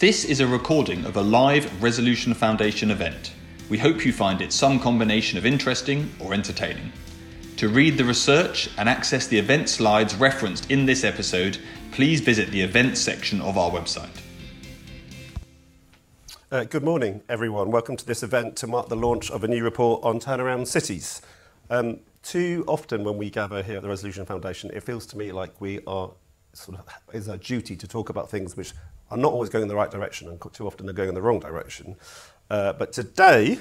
This is a recording of a live Resolution Foundation event. We hope you find it some combination of interesting or entertaining. To read the research and access the event slides referenced in this episode, please visit the events section of our website. Uh, good morning, everyone. Welcome to this event to mark the launch of a new report on turnaround cities. Um, too often, when we gather here at the Resolution Foundation, it feels to me like we are sort of is our duty to talk about things which are not always going in the right direction and too often are going in the wrong direction. Uh, but today,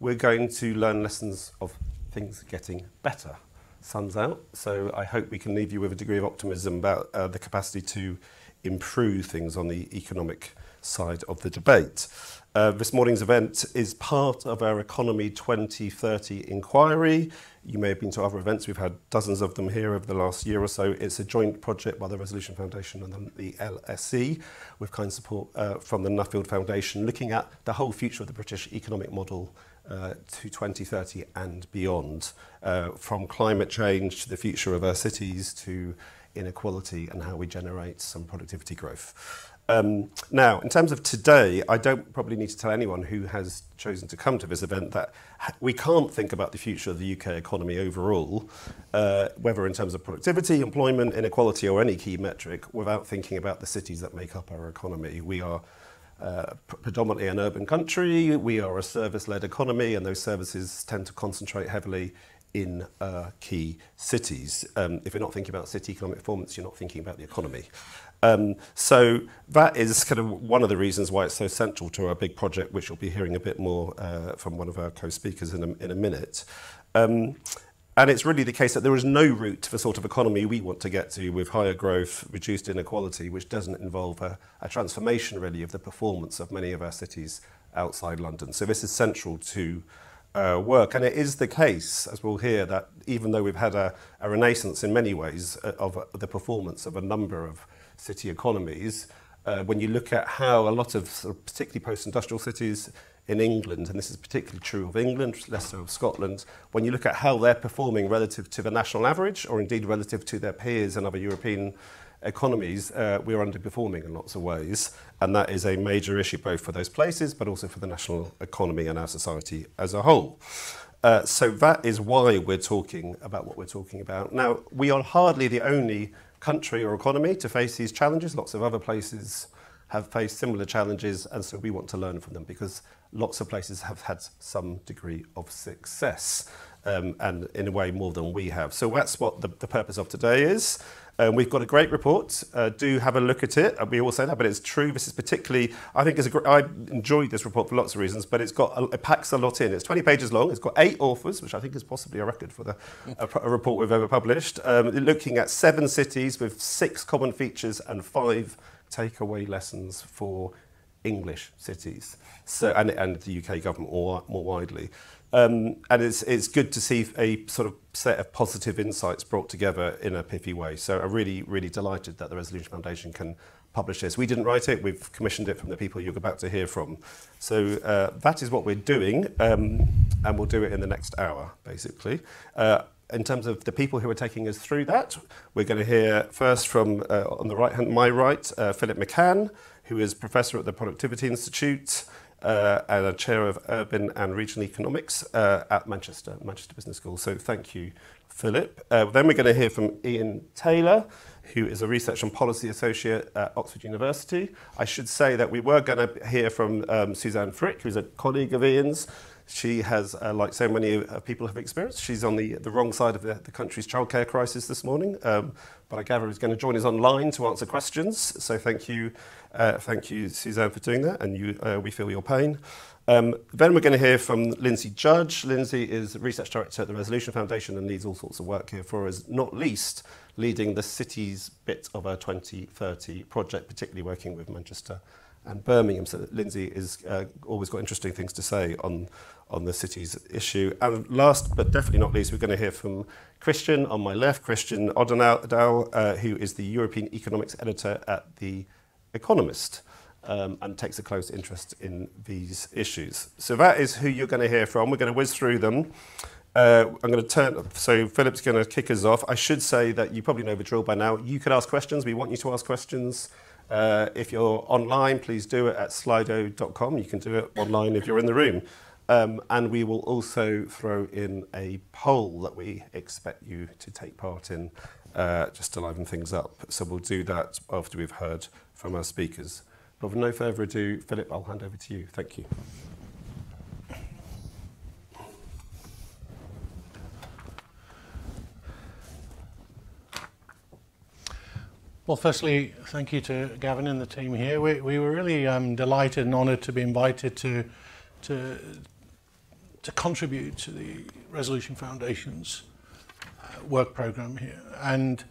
we're going to learn lessons of things getting better. Sun's out, so I hope we can leave you with a degree of optimism about uh, the capacity to improve things on the economic side of the debate. Uh, this morning's event is part of our Economy 2030 inquiry. You may have been to other events, we've had dozens of them here over the last year or so. It's a joint project by the Resolution Foundation and the LSE, with kind support uh, from the Nuffield Foundation, looking at the whole future of the British economic model uh, to 2030 and beyond, uh, from climate change to the future of our cities to inequality and how we generate some productivity growth. Um, now, in terms of today, I don't probably need to tell anyone who has chosen to come to this event that we can't think about the future of the UK economy overall, uh, whether in terms of productivity, employment, inequality, or any key metric, without thinking about the cities that make up our economy. We are uh, pr predominantly an urban country, we are a service led economy, and those services tend to concentrate heavily in uh, key cities. Um, if you're not thinking about city economic performance, you're not thinking about the economy. Um, so that is kind of one of the reasons why it's so central to our big project, which you'll be hearing a bit more uh, from one of our co-speakers in a, in a minute. Um, and it's really the case that there is no route to the sort of economy we want to get to with higher growth, reduced inequality, which doesn't involve a, a transformation really of the performance of many of our cities outside London. So this is central to uh, work. And it is the case, as we'll hear, that even though we've had a, a renaissance in many ways uh, of uh, the performance of a number of city economies, uh, when you look at how a lot of, sort of particularly post-industrial cities in England, and this is particularly true of England, less so of Scotland, when you look at how they're performing relative to the national average or indeed relative to their peers in other European economies, uh, we're underperforming in lots of ways, and that is a major issue both for those places but also for the national economy and our society as a whole. Uh, so that is why we're talking about what we're talking about. Now, we are hardly the only country or economy to face these challenges. Lots of other places have faced similar challenges, and so we want to learn from them because lots of places have had some degree of success, um, and in a way more than we have. So that's what the, the purpose of today is. Um, we've got a great report. Uh, do have a look at it. We all say that, but it's true. This is particularly, I think, it's a I enjoyed this report for lots of reasons, but it's got a, it packs a lot in. It's 20 pages long. It's got eight authors, which I think is possibly a record for the a, a report we've ever published. Um, looking at seven cities with six common features and five takeaway lessons for English cities, so and, and the UK government more, more widely. Um, and it's, it's good to see a sort of set of positive insights brought together in a pithy way. So I'm really, really delighted that the Resolution Foundation can publish this. We didn't write it, we've commissioned it from the people you're about to hear from. So uh, that is what we're doing, um, and we'll do it in the next hour, basically. Uh, in terms of the people who are taking us through that, we're going to hear first from, uh, on the right hand, my right, uh, Philip McCann, who is professor at the Productivity Institute, uh, and a chair of urban and regional economics uh, at Manchester, Manchester Business School. So thank you, Philip. Uh, then we're going to hear from Ian Taylor, who is a research and policy associate at Oxford University. I should say that we were going to hear from um, Suzanne Frick, who's a colleague of Ian's. She has, uh, like so many uh, people have experienced, she's on the, the wrong side of the, the country's childcare crisis this morning. Um, but I gather he's going to join us online to answer questions. So thank you, uh, thank you, Suzanne, for doing that, and you, uh, we feel your pain. Um, then we're going to hear from Lindsay Judge. Lindsay is Research Director at the Resolution Foundation and leads all sorts of work here for us, not least leading the city's bit of our 2030 project, particularly working with Manchester and Birmingham. So Lindsay has uh, always got interesting things to say on on the city's issue. And last but definitely not least, we're going to hear from Christian on my left, Christian Odendahl, uh, who is the European economics editor at The Economist. Um, and takes a close interest in these issues. So that is who you're going to hear from. We're going to whiz through them. Uh, I'm going to turn, so Philip's going to kick us off. I should say that you probably know the drill by now. You can ask questions. We want you to ask questions. Uh, if you're online, please do it at slido.com. You can do it online if you're in the room. Um, and we will also throw in a poll that we expect you to take part in uh, just to liven things up. So we'll do that after we've heard from our speakers. But with no further ado, Philip, I'll hand over to you. Thank you. Well, firstly, thank you to Gavin and the team here. We, we were really um, delighted and honoured to be invited to, to, to contribute to the Resolution Foundation's uh, work programme here. And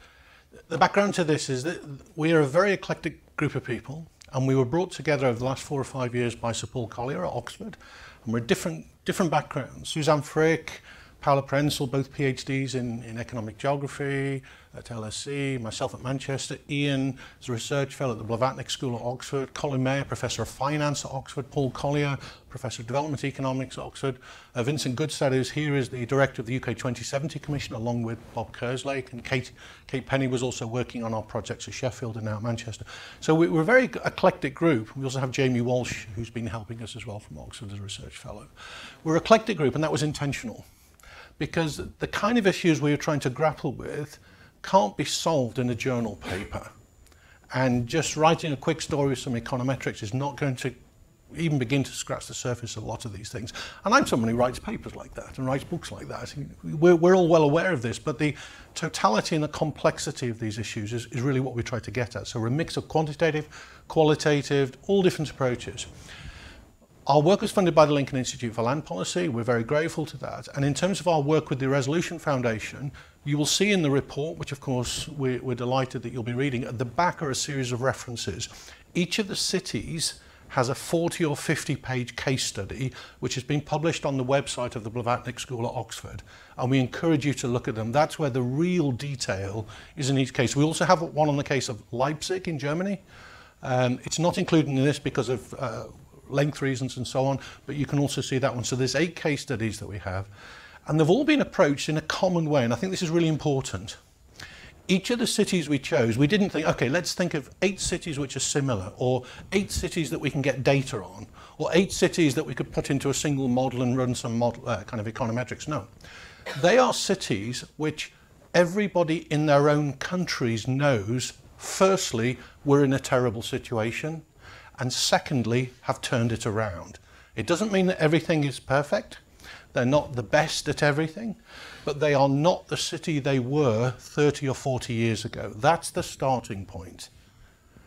the background to this is that we are a very eclectic group of people, and we were brought together over the last four or five years by Sir Paul Collier at Oxford, and we're different, different backgrounds. Suzanne Frick, Paula Prenzel, both PhDs in, in economic geography at LSE, myself at Manchester, Ian is a research fellow at the Blavatnik School at Oxford, Colin Mayer, Professor of Finance at Oxford, Paul Collier, Professor of Development Economics at Oxford, uh, Vincent Goodstadt, who's here, is the Director of the UK 2070 Commission, along with Bob Kerslake, and Kate, Kate Penny was also working on our projects at Sheffield and now at Manchester. So we, we're a very eclectic group. We also have Jamie Walsh, who's been helping us as well from Oxford as a research fellow. We're an eclectic group, and that was intentional because the kind of issues we were trying to grapple with can't be solved in a journal paper. And just writing a quick story with some econometrics is not going to even begin to scratch the surface of a lot of these things. And I'm someone who writes papers like that and writes books like that. We're, we're all well aware of this, but the totality and the complexity of these issues is, is really what we try to get at. So we're a mix of quantitative, qualitative, all different approaches. Our work was funded by the Lincoln Institute for Land Policy. We're very grateful to that. And in terms of our work with the Resolution Foundation, you will see in the report, which of course we're, we're delighted that you'll be reading, at the back are a series of references. Each of the cities has a 40 or 50 page case study which has been published on the website of the Blavatnik School at Oxford and we encourage you to look at them that's where the real detail is in each case we also have one on the case of Leipzig in Germany um, it's not included in this because of uh, length reasons and so on, but you can also see that one. So there's eight case studies that we have, and they've all been approached in a common way, and I think this is really important. Each of the cities we chose, we didn't think, okay, let's think of eight cities which are similar, or eight cities that we can get data on, or eight cities that we could put into a single model and run some model, uh, kind of econometrics. No. They are cities which everybody in their own countries knows, firstly, we're in a terrible situation and secondly, have turned it around. It doesn't mean that everything is perfect. They're not the best at everything, but they are not the city they were 30 or 40 years ago. That's the starting point.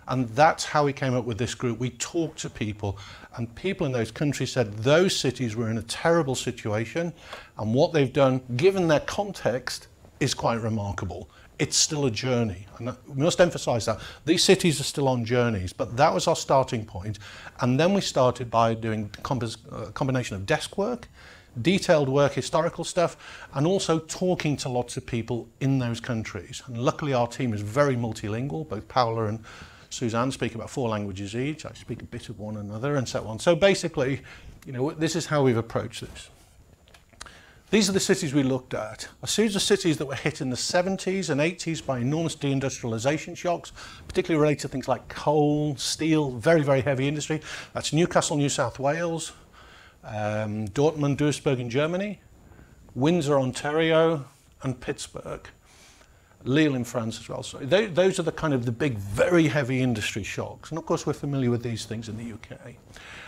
And that's how we came up with this group. We talked to people, and people in those countries said those cities were in a terrible situation, and what they've done, given their context, is quite remarkable it's still a journey. And we must emphasize that. These cities are still on journeys, but that was our starting point. And then we started by doing a uh, combination of desk work, detailed work, historical stuff, and also talking to lots of people in those countries. And luckily our team is very multilingual, both Paola and Suzanne speak about four languages each. I speak a bit of one another and so on. So basically, you know, this is how we've approached this. These are the cities we looked at. A series of cities that were hit in the 70s and 80s by enormous deindustrialization shocks, particularly related to things like coal, steel, very, very heavy industry. That's Newcastle, New South Wales, um, Dortmund, Duisburg in Germany, Windsor, Ontario, and Pittsburgh. Lille in France as well. So they, those are the kind of the big, very heavy industry shocks. And of course, we're familiar with these things in the UK.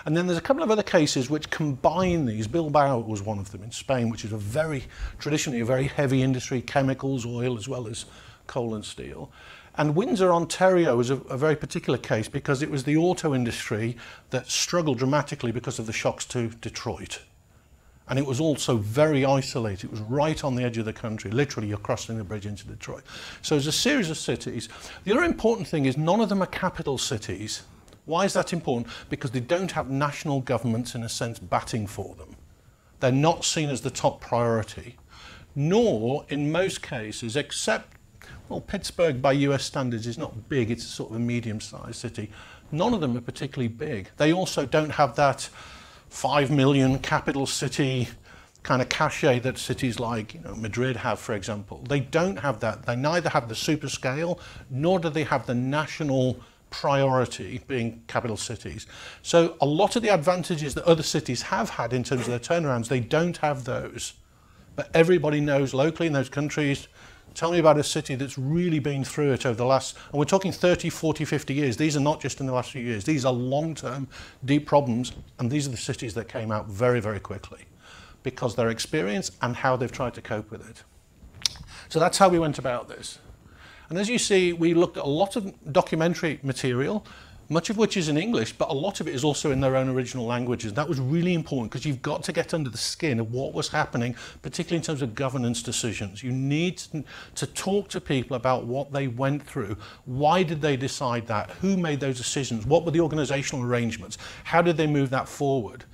And then there's a couple of other cases which combine these. Bilbao was one of them in Spain, which is a very, traditionally a very heavy industry, chemicals, oil, as well as coal and steel. And Windsor, Ontario was a, a very particular case because it was the auto industry that struggled dramatically because of the shocks to Detroit and it was also very isolated. It was right on the edge of the country. Literally, you're crossing the bridge into Detroit. So it's a series of cities. The other important thing is none of them are capital cities. Why is that important? Because they don't have national governments, in a sense, batting for them. They're not seen as the top priority, nor, in most cases, except, well, Pittsburgh by US standards is not big, it's sort of a medium sized city. None of them are particularly big. They also don't have that 5 million capital city kind of cachet that cities like you know, Madrid have, for example. They don't have that. They neither have the super scale, nor do they have the national priority being capital cities. So a lot of the advantages that other cities have had in terms of their turnarounds, they don't have those. But everybody knows locally in those countries, Tell me about a city that's really been through it over the last, and we're talking 30, 40, 50 years. These are not just in the last few years. These are long-term, deep problems, and these are the cities that came out very, very quickly because their experience and how they've tried to cope with it. So that's how we went about this. And as you see, we looked at a lot of documentary material, much of which is in English, but a lot of it is also in their own original languages. That was really important because you've got to get under the skin of what was happening, particularly in terms of governance decisions. You need to, talk to people about what they went through. Why did they decide that? Who made those decisions? What were the organizational arrangements? How did they move that forward?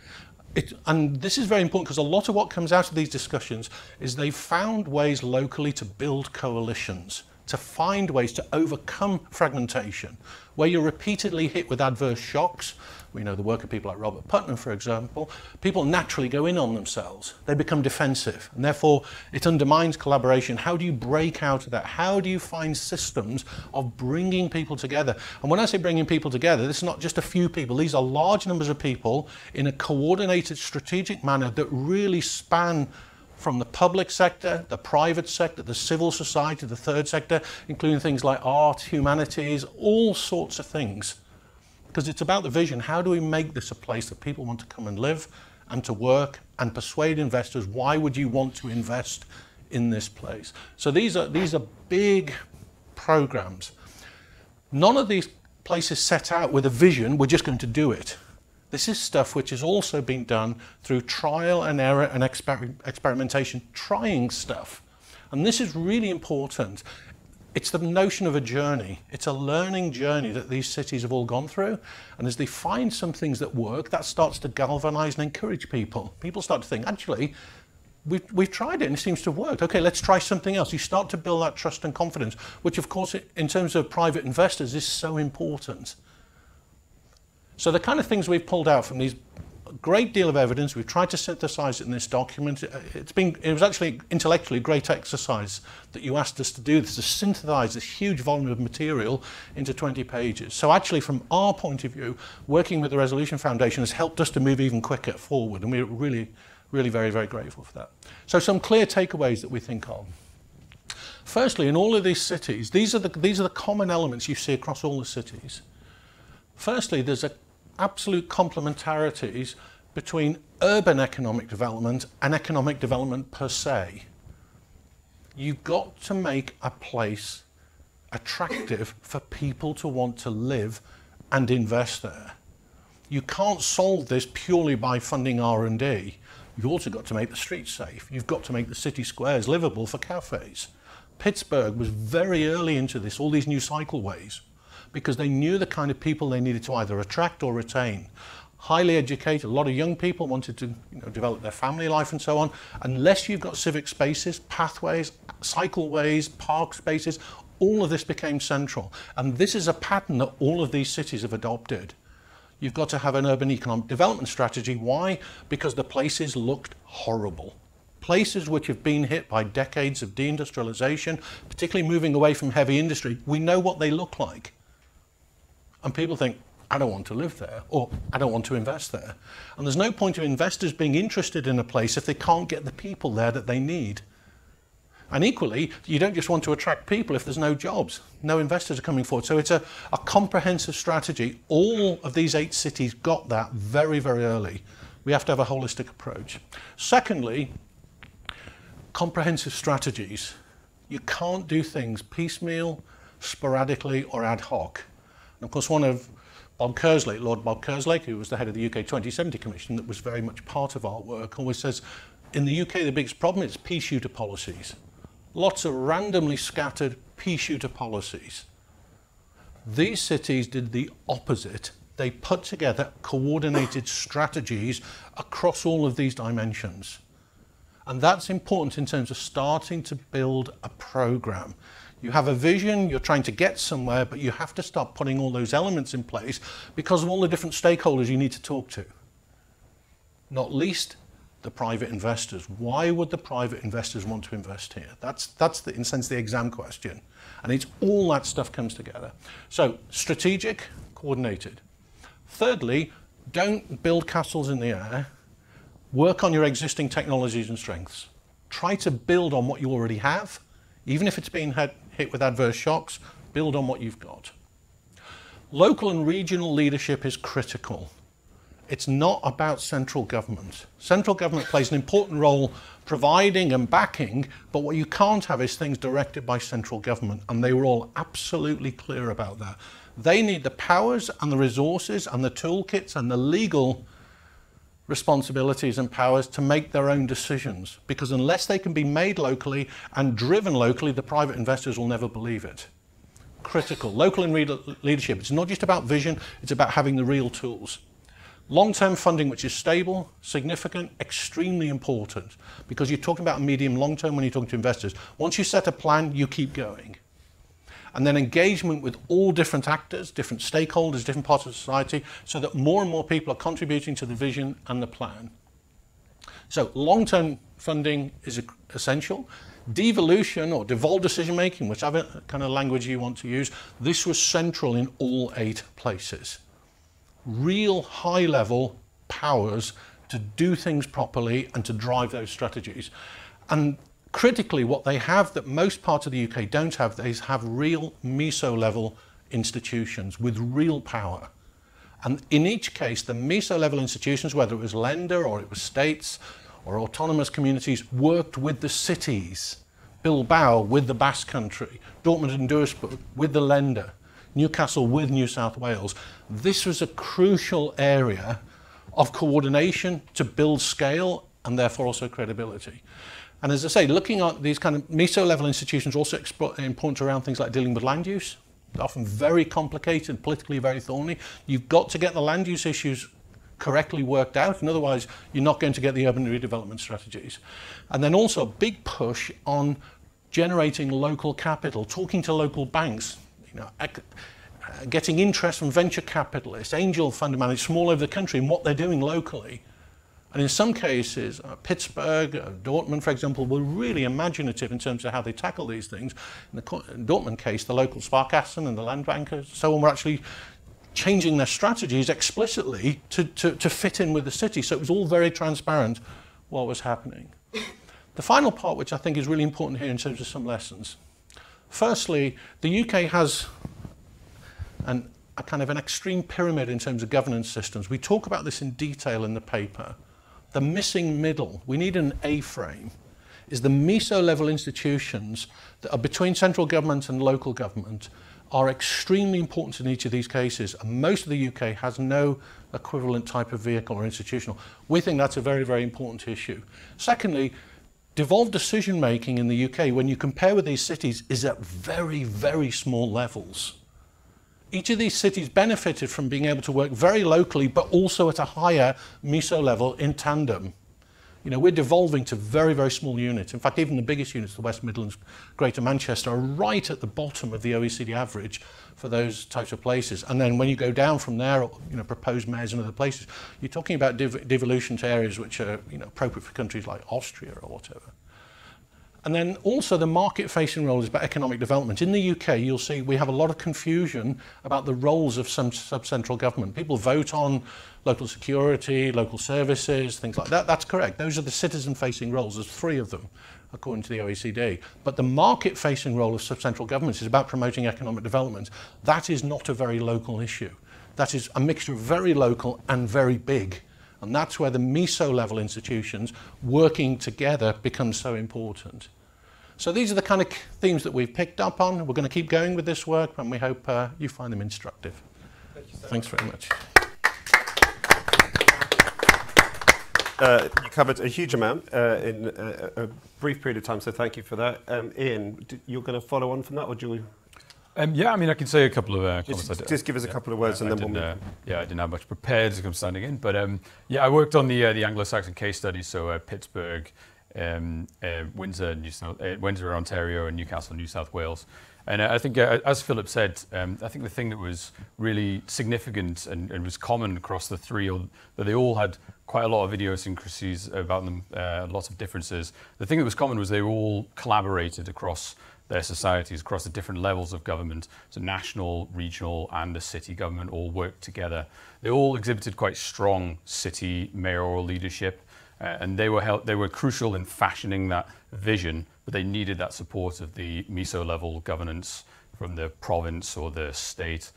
It, and this is very important because a lot of what comes out of these discussions is they've found ways locally to build coalitions to find ways to overcome fragmentation, where you're repeatedly hit with adverse shocks. We know the work of people like Robert Putnam, for example. People naturally go in on themselves. They become defensive, and therefore it undermines collaboration. How do you break out of that? How do you find systems of bringing people together? And when I say bringing people together, this is not just a few people. These are large numbers of people in a coordinated, strategic manner that really span from the public sector, the private sector, the civil society, the third sector, including things like art, humanities, all sorts of things. Because it's about the vision. How do we make this a place that people want to come and live and to work and persuade investors why would you want to invest in this place? So these are, these are big programs. None of these places set out with a vision, we're just going to do it. This is stuff which has also been done through trial and error and exper experimentation, trying stuff. And this is really important. It's the notion of a journey. It's a learning journey that these cities have all gone through. And as they find some things that work, that starts to galvanize and encourage people. People start to think, actually, we've, we've tried it and it seems to have worked. Okay, let's try something else. You start to build that trust and confidence, which, of course, in terms of private investors, is so important. So the kind of things we've pulled out from these great deal of evidence, we've tried to synthesize it in this document. Uh, it's been, it was actually intellectually a great exercise that you asked us to do this, to synthesize this huge volume of material into 20 pages. So actually from our point of view, working with the Resolution Foundation has helped us to move even quicker forward and we're really, really very, very grateful for that. So some clear takeaways that we think of. Firstly, in all of these cities, these are the, these are the common elements you see across all the cities. Firstly, there's a absolute complementarities between urban economic development and economic development per se. You've got to make a place attractive for people to want to live and invest there. You can't solve this purely by funding R&D. You've also got to make the streets safe. You've got to make the city squares livable for cafes. Pittsburgh was very early into this, all these new cycleways because they knew the kind of people they needed to either attract or retain. Highly educated, a lot of young people wanted to you know, develop their family life and so on. Unless you've got civic spaces, pathways, cycleways, park spaces, all of this became central. And this is a pattern that all of these cities have adopted. You've got to have an urban economic development strategy. Why? Because the places looked horrible. Places which have been hit by decades of deindustrialization, particularly moving away from heavy industry, we know what they look like. And people think, I don't want to live there, or I don't want to invest there. And there's no point of investors being interested in a place if they can't get the people there that they need. And equally, you don't just want to attract people if there's no jobs, no investors are coming forward. So it's a, a comprehensive strategy. All of these eight cities got that very, very early. We have to have a holistic approach. Secondly, comprehensive strategies. You can't do things piecemeal, sporadically, or ad hoc. Of course, one of Bob Kerslake, Lord Bob Kerslake, who was the head of the UK 2070 Commission, that was very much part of our work, always says, in the UK, the biggest problem is pea shooter policies. Lots of randomly scattered pea shooter policies. These cities did the opposite. They put together coordinated strategies across all of these dimensions. And that's important in terms of starting to build a program. You have a vision, you're trying to get somewhere, but you have to start putting all those elements in place because of all the different stakeholders you need to talk to. Not least the private investors. Why would the private investors want to invest here? That's, that's the, in a sense, the exam question. And it's all that stuff comes together. So strategic, coordinated. Thirdly, don't build castles in the air. Work on your existing technologies and strengths. Try to build on what you already have. Even if it's been hit with adverse shocks, build on what you've got. Local and regional leadership is critical. It's not about central government. Central government plays an important role providing and backing, but what you can't have is things directed by central government, and they were all absolutely clear about that. They need the powers and the resources and the toolkits and the legal responsibilities and powers to make their own decisions, because unless they can be made locally and driven locally, the private investors will never believe it. Critical. Local and leadership. It's not just about vision, it's about having the real tools. Long-term funding which is stable, significant, extremely important because you're talking about medium long-term when you're talking to investors. Once you set a plan, you keep going. And then engagement with all different actors, different stakeholders, different parts of society, so that more and more people are contributing to the vision and the plan. So long-term funding is essential. Devolution or devolved decision making, whichever kind of language you want to use, this was central in all eight places real high level powers to do things properly and to drive those strategies. And critically, what they have that most parts of the UK don't have is have real meso level institutions with real power. And in each case, the meso level institutions, whether it was Länder or it was states or autonomous communities, worked with the cities. Bilbao with the Basque Country, Dortmund and Duisburg with the Länder. Newcastle with New South Wales. This was a crucial area of coordination to build scale and therefore also credibility. And as I say, looking at these kind of meso level institutions also important around things like dealing with land use. Often very complicated, politically very thorny. You've got to get the land use issues correctly worked out, and otherwise you're not going to get the urban redevelopment strategies. And then also a big push on generating local capital, talking to local banks, you know, uh, getting interest from venture capitalists, angel fund managers from all over the country in what they're doing locally. And in some cases, uh, Pittsburgh, uh, Dortmund, for example, were really imaginative in terms of how they tackle these things. In the Dortmund case, the local Sparkassen and the land bankers, so on, were actually changing their strategies explicitly to, to, to fit in with the city. So it was all very transparent what was happening. The final part, which I think is really important here in terms of some lessons, Firstly, the UK has an, a kind of an extreme pyramid in terms of governance systems. We talk about this in detail in the paper. The missing middle, we need an A-frame, is the meso level institutions that are between central government and local government are extremely important in each of these cases and most of the UK has no equivalent type of vehicle or institutional. We think that's a very, very important issue. Secondly, devolved decision making in the UK, when you compare with these cities, is at very, very small levels. each of these cities benefited from being able to work very locally, but also at a higher MISO level in tandem. You know, we're devolving to very, very small units. In fact, even the biggest units, the West Midlands, Greater Manchester, are right at the bottom of the OECD average for those types of places. And then when you go down from there, you know, proposed mayors and other places, you're talking about dev devolution to areas which are, you know, appropriate for countries like Austria or whatever. And then also the market-facing role is about economic development. In the UK, you'll see we have a lot of confusion about the roles of some sub-central government. People vote on local security, local services, things like that. That's correct. Those are the citizen-facing roles. There's three of them according to the OECD. But the market-facing role of sub-central governments is about promoting economic development. That is not a very local issue. That is a mixture of very local and very big. And that's where the meso level institutions working together becomes so important. So these are the kind of themes that we've picked up on. We're going to keep going with this work and we hope uh, you find them instructive. Thank so Thanks much. very much. Uh, you covered a huge amount uh, in a, a, brief period of time, so thank you for that. Um, Ian, you're going to follow on from that, or do you? Um, yeah, I mean, I can say a couple of uh, comments. Just, just, give us a couple of words, yeah, and then we'll. Uh, yeah, I didn't have much prepared as I'm standing in, but um, yeah, I worked on the uh, the Anglo-Saxon case study, so uh, Pittsburgh, um, Windsor, New South, Windsor, Ontario, and Newcastle, New South Wales. And uh, I think, uh, as Philip said, um, I think the thing that was really significant and, and was common across the three, that they all had quite a lot of idiosyncrasies about them, uh, lots of differences. The thing that was common was they all collaborated across their societies, across the different levels of government. So national, regional, and the city government all worked together. They all exhibited quite strong city mayoral leadership, uh, and they were held, they were crucial in fashioning that vision. But they needed that support of the meso level governance from the province or the state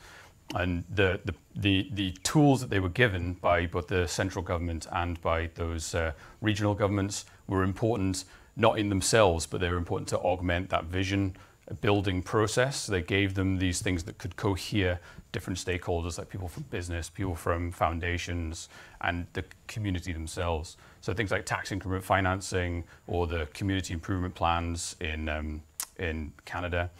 and the, the, the, the, tools that they were given by both the central government and by those uh, regional governments were important, not in themselves, but they were important to augment that vision building process. They gave them these things that could cohere different stakeholders, like people from business, people from foundations, and the community themselves. So things like tax increment financing or the community improvement plans in, um, in Canada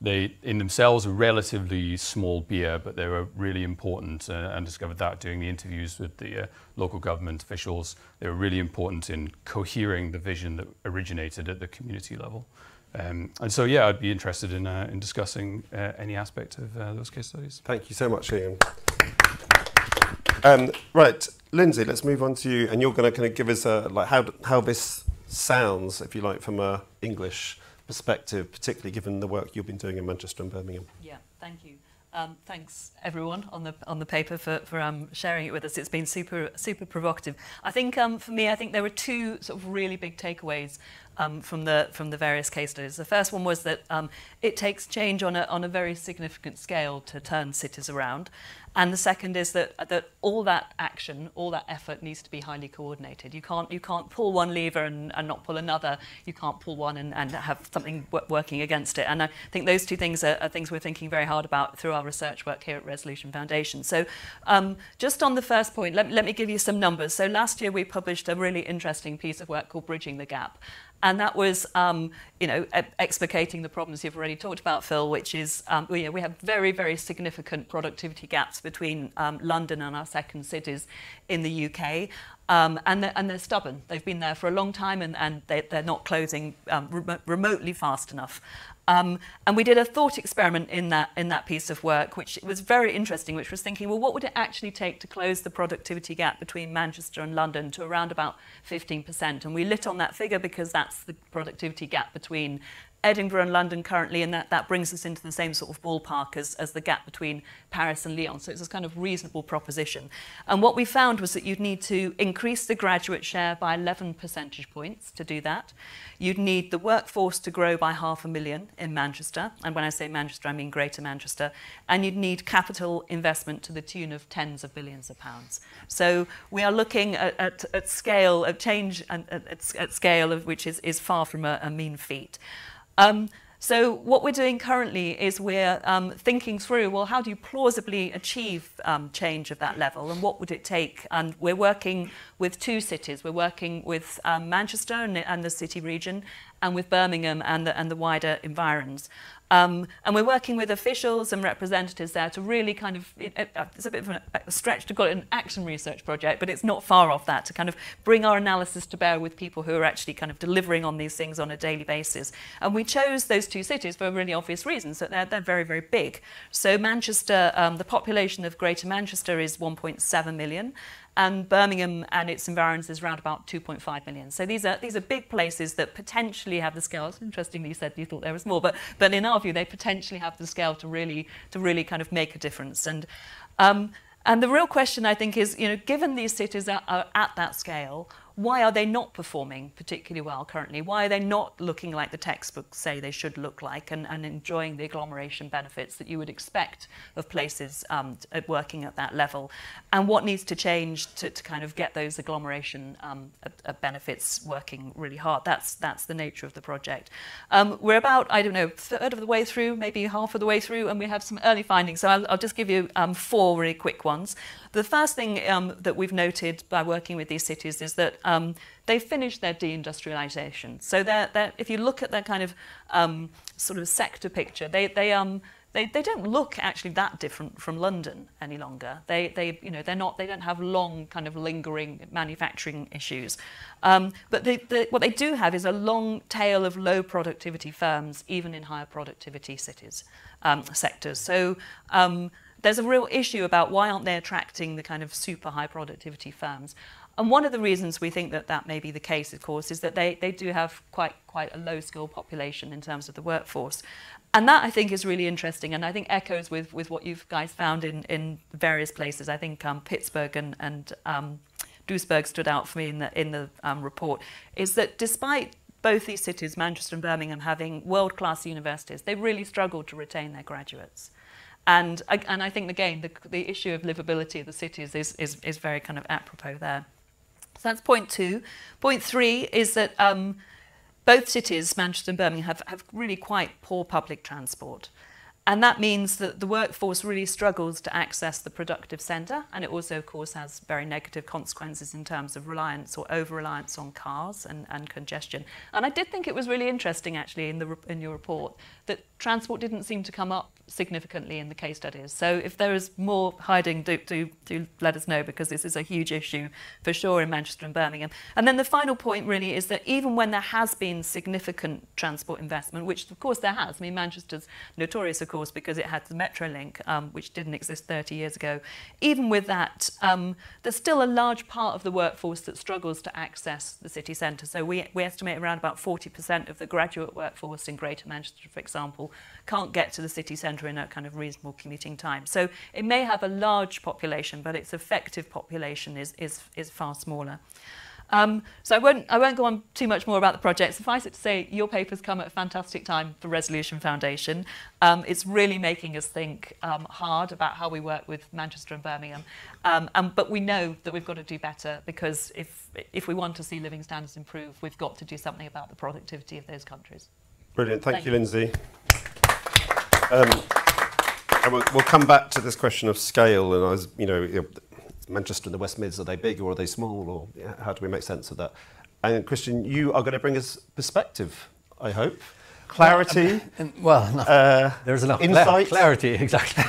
they in themselves are relatively small beer, but they were really important uh, and discovered that doing the interviews with the uh, local government officials. They were really important in cohering the vision that originated at the community level. Um, and so, yeah, I'd be interested in, uh, in discussing uh, any aspect of uh, those case studies. Thank you so much, Ian. Um, right, Lindsay, let's move on to you, and you're going to kind of give us a, like how how this sounds, if you like, from a English perspective, particularly given the work you've been doing in Manchester and Birmingham. Yeah, thank you. Um, thanks everyone on the on the paper for, for um, sharing it with us. It's been super super provocative. I think um, for me, I think there were two sort of really big takeaways um, from the from the various case studies. The first one was that um, it takes change on a on a very significant scale to turn cities around, and the second is that, that all that action, all that effort needs to be highly coordinated. You can't, you can't pull one lever and, and not pull another. You can't pull one and, and have something working against it. And I think those two things are, are things we're thinking very hard about through our research work here at Resolution Foundation. So um, just on the first point, let, let me give you some numbers. So last year we published a really interesting piece of work called Bridging the Gap. And that was, um, you know, explicating the problems you've already talked about, Phil, which is, um, know, we have very, very significant productivity gaps between um, London and our second cities in the UK. Um, and, they're, and they're stubborn. They've been there for a long time and, and they, they're not closing um, rem remotely fast enough. Um, and we did a thought experiment in that, in that piece of work, which was very interesting, which was thinking, well, what would it actually take to close the productivity gap between Manchester and London to around about 15%? And we lit on that figure because that's the productivity gap between Edinburgh and London currently, and that, that brings us into the same sort of ballpark as, as the gap between Paris and Lyon. So it's a kind of reasonable proposition. And what we found was that you'd need to increase the graduate share by 11 percentage points to do that. You'd need the workforce to grow by half a million in Manchester. And when I say Manchester, I mean Greater Manchester. And you'd need capital investment to the tune of tens of billions of pounds. So we are looking at, at, at scale, of change at, at, at scale of which is, is far from a, a mean feat. Um, so what we're doing currently is we're um, thinking through, well, how do you plausibly achieve um, change of that level and what would it take? And we're working with two cities. We're working with um, Manchester and, and the city region and with Birmingham and the, and the wider environs. Um, and we're working with officials and representatives there to really kind of, it, it's a bit of a stretch to call it an action research project, but it's not far off that to kind of bring our analysis to bear with people who are actually kind of delivering on these things on a daily basis. And we chose those two cities for really obvious reasons, that they're, they're very, very big. So Manchester, um, the population of Greater Manchester is 1.7 million, and Birmingham and its environs is around about 2.5 million. So these are these are big places that potentially have the scale. Interestingly, you said you thought they were small, but but in our view, they potentially have the scale to really to really kind of make a difference. And um, and the real question, I think, is, you know, given these cities are, are at that scale, why are they not performing particularly well currently? Why are they not looking like the textbooks say they should look like and, and enjoying the agglomeration benefits that you would expect of places um, at working at that level? And what needs to change to, to kind of get those agglomeration um, uh, benefits working really hard? That's, that's the nature of the project. Um, we're about, I don't know, third of the way through, maybe half of the way through, and we have some early findings. So I'll, I'll just give you um, four really quick ones. The first thing um, that we've noted by working with these cities is that um, they've finished their deindustrialization. So they're, they're, if you look at their kind of um, sort of sector picture, they, they, um, they, they don't look actually that different from London any longer. They, they, you know, they're not, they don't have long kind of lingering manufacturing issues. Um, but they, they, what they do have is a long tail of low productivity firms, even in higher productivity cities, um, sectors. So um, there's a real issue about why aren't they attracting the kind of super high productivity firms. And one of the reasons we think that that may be the case, of course, is that they, they do have quite, quite a low skill population in terms of the workforce. And that I think is really interesting, and I think echoes with, with what you guys found in, in various places. I think um, Pittsburgh and, and um, Duisburg stood out for me in the, in the um, report, is that despite both these cities, Manchester and Birmingham, having world class universities, they really struggled to retain their graduates. And, and I think, again, the, the issue of livability of the cities is, is, is very kind of apropos there. So that's point two. Point three is that um, both cities, Manchester and Birmingham, have, have really quite poor public transport. And that means that the workforce really struggles to access the productive centre, and it also, of course, has very negative consequences in terms of reliance or over reliance on cars and, and congestion. And I did think it was really interesting, actually, in, the, in your report, that transport didn't seem to come up significantly in the case studies. So if there is more hiding, do, do, do let us know because this is a huge issue for sure in Manchester and Birmingham. And then the final point really is that even when there has been significant transport investment, which of course there has, I mean Manchester's notorious of course because it had the Metrolink, um, which didn't exist 30 years ago, even with that, um, there's still a large part of the workforce that struggles to access the city centre. So we, we estimate around about 40% of the graduate workforce in Greater Manchester, for example, can't get to the city centre in a kind of reasonable commuting time. So it may have a large population, but its effective population is, is, is far smaller. Um, so I won't, I won't go on too much more about the project. Suffice it to say, your papers come at a fantastic time for Resolution Foundation. Um, it's really making us think um, hard about how we work with Manchester and Birmingham. Um, and, but we know that we've got to do better because if, if we want to see living standards improve, we've got to do something about the productivity of those countries. Brilliant. Thank, Thank you, you. Lindsay. Um, and we'll, we'll come back to this question of scale. And I was, you know, Manchester and the West Mids, are they big or are they small? Or yeah, how do we make sense of that? And Christian, you are going to bring us perspective, I hope. Clarity. And, well, no, uh, there's enough insight. clarity, exactly.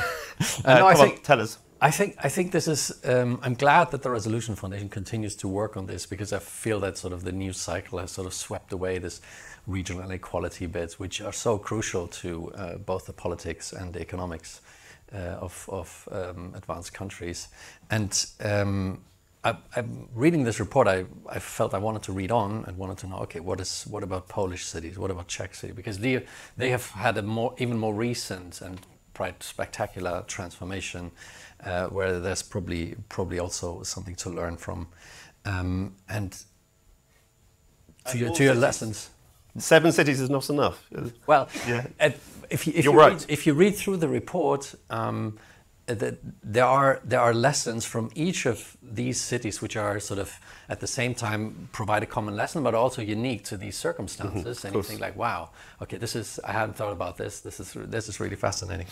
Uh, no, I come on, tell us. I think I think this is. Um, I'm glad that the Resolution Foundation continues to work on this because I feel that sort of the news cycle has sort of swept away this regional inequality bits, which are so crucial to uh, both the politics and the economics uh, of, of um, advanced countries. And um, I, I'm reading this report. I, I felt I wanted to read on and wanted to know. Okay, what is what about Polish cities? What about Czech cities? Because they they have had a more even more recent and quite spectacular transformation, uh, where there's probably probably also something to learn from. Um, and to your, to your lessons, Seven cities is not enough. well, Yeah. at- if you, if You're you right. read, if you read through the report, um, uh, that there are there are lessons from each of these cities, which are sort of at the same time provide a common lesson, but also unique to these circumstances. and you think like, wow, okay, this is I hadn't thought about this. This is this is really fascinating.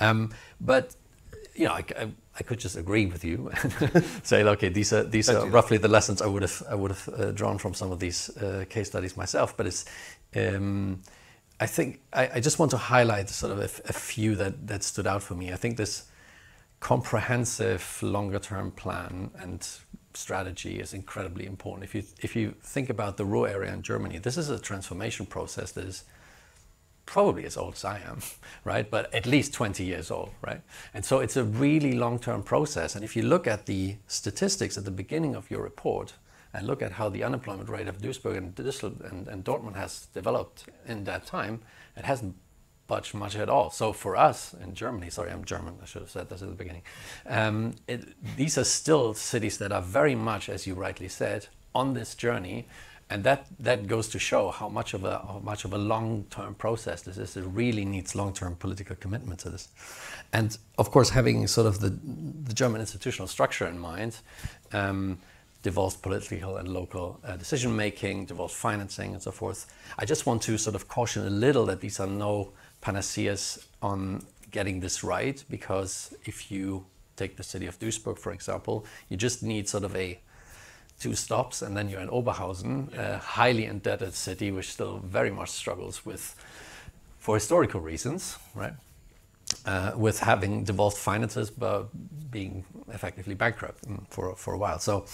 Um, but you know, I, I- I could just agree with you and say, okay, these are these are roughly the lessons I would have I would have uh, drawn from some of these uh, case studies myself. But it's um, I think I, I just want to highlight sort of a few that that stood out for me. I think this comprehensive longer term plan and strategy is incredibly important. If you if you think about the Ruhr area in Germany, this is a transformation process that is probably as old as I am, right? But at least 20 years old, right? And so it's a really long-term process. And if you look at the statistics at the beginning of your report and look at how the unemployment rate of Duisburg and and, and Dortmund has developed in that time, it hasn't budged much at all. So for us in Germany, sorry, I'm German, I should have said this at the beginning. Um, it, these are still cities that are very much, as you rightly said, on this journey and that that goes to show how much of a how much of a long-term process this is. It really needs long-term political commitment to this, and of course, having sort of the the German institutional structure in mind. Um, devolved political and local uh, decision making, devolved financing, and so forth. I just want to sort of caution a little that these are no panaceas on getting this right, because if you take the city of Duisburg, for example, you just need sort of a two stops, and then you're in Oberhausen, a highly indebted city which still very much struggles with, for historical reasons, right? uh, with having devolved finances but being effectively bankrupt for, for a while. So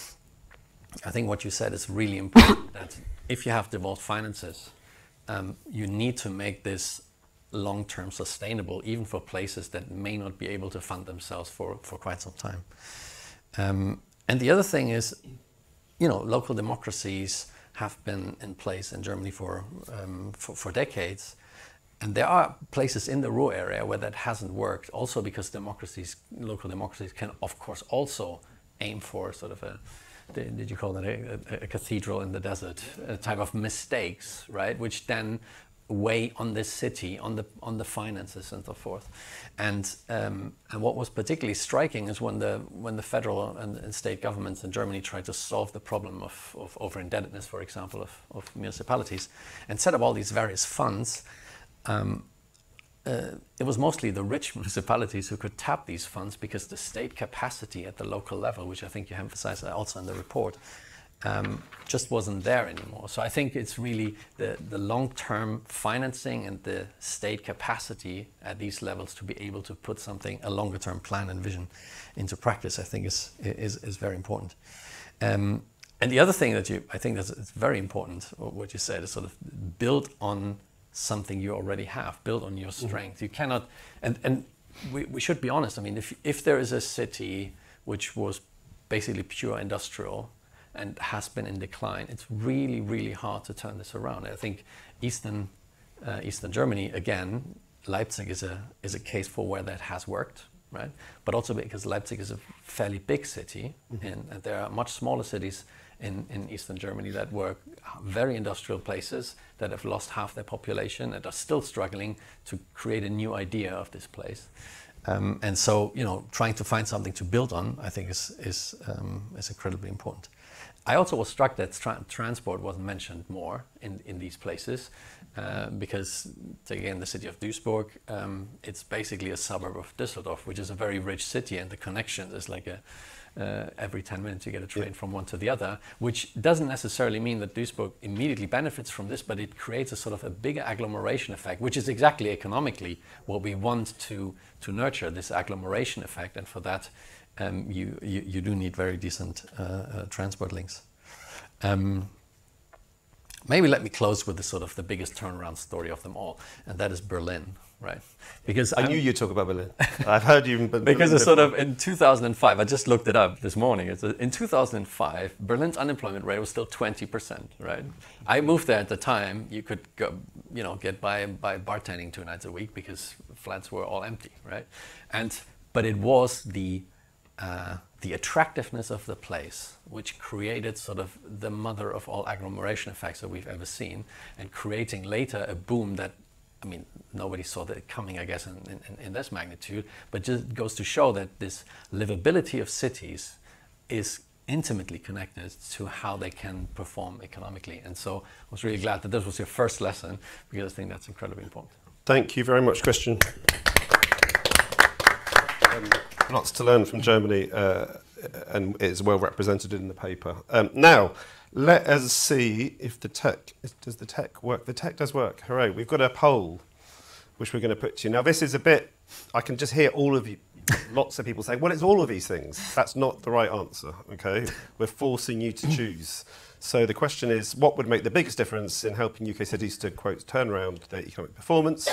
I think what you said is really important that if you have devolved finances, um, you need to make this long term sustainable, even for places that may not be able to fund themselves for, for quite some time. Um, and the other thing is, you know, local democracies have been in place in Germany for, um, for, for decades. And there are places in the Ruhr area where that hasn't worked, also because democracies, local democracies, can of course also aim for sort of a, did you call it a, a cathedral in the desert, a type of mistakes, right? Which then weigh on this city, on the on the finances and so forth. And um, and what was particularly striking is when the when the federal and, and state governments in Germany tried to solve the problem of, of over indebtedness, for example, of, of municipalities, and set up all these various funds. Um, uh, it was mostly the rich municipalities who could tap these funds because the state capacity at the local level, which I think you emphasize also in the report, um, just wasn't there anymore. So I think it's really the, the long-term financing and the state capacity at these levels to be able to put something, a longer-term plan and vision into practice, I think is, is, is very important. Um, and the other thing that you, I think that's very important, what you said, is sort of build on something you already have, build on your mm-hmm. strength. You cannot, and, and we, we should be honest, I mean, if, if there is a city which was basically pure industrial, and has been in decline. It's really, really hard to turn this around. I think Eastern, uh, Eastern Germany, again, Leipzig is a, is a case for where that has worked, right? But also because Leipzig is a fairly big city, mm-hmm. and, and, there are much smaller cities in, in Eastern Germany that were very industrial places that have lost half their population and are still struggling to create a new idea of this place. Um, and so, you know, trying to find something to build on, I think, is is um, is incredibly important. I also was struck that tra transport wasn't mentioned more in, in these places uh, because, again, the city of Duisburg, um, it's basically a suburb of Düsseldorf, which is a very rich city, and the connection is like a uh, every 10 minutes you get a train yeah. from one to the other, which doesn't necessarily mean that Duisburg immediately benefits from this, but it creates a sort of a bigger agglomeration effect, which is exactly economically what we want to, to nurture, this agglomeration effect. And for that, um, you, you, you, do need very decent uh, uh, transport links. Um, maybe let me close with the sort of the biggest turnaround story of them all, and that is Berlin, right? Because I I'm, knew you'd talk about Berlin. I've heard you. because it's sort of in 2005. I just looked it up this morning. It's a, in 2005, Berlin's unemployment rate was still 20%, right? I moved there at the time. You could go, you know, get by by bartending two nights a week because flats were all empty, right? And but it was the uh, the attractiveness of the place, which created sort of the mother of all agglomeration effects that we've ever seen, and creating later a boom that, I mean, nobody saw that coming, I guess, in, in, in this magnitude, but just goes to show that this livability of cities is intimately connected to how they can perform economically. And so I was really glad that this was your first lesson because I think that's incredibly important. Thank you very much, Christian. Um, lots to learn from Germany, uh, and it's well represented in the paper. Um, now, let us see if the tech does the tech work. The tech does work. Hooray! We've got a poll, which we're going to put to you. Now, this is a bit. I can just hear all of you. Lots of people saying, "Well, it's all of these things." That's not the right answer. Okay, we're forcing you to choose. So the question is, what would make the biggest difference in helping UK cities to quote turn around their economic performance?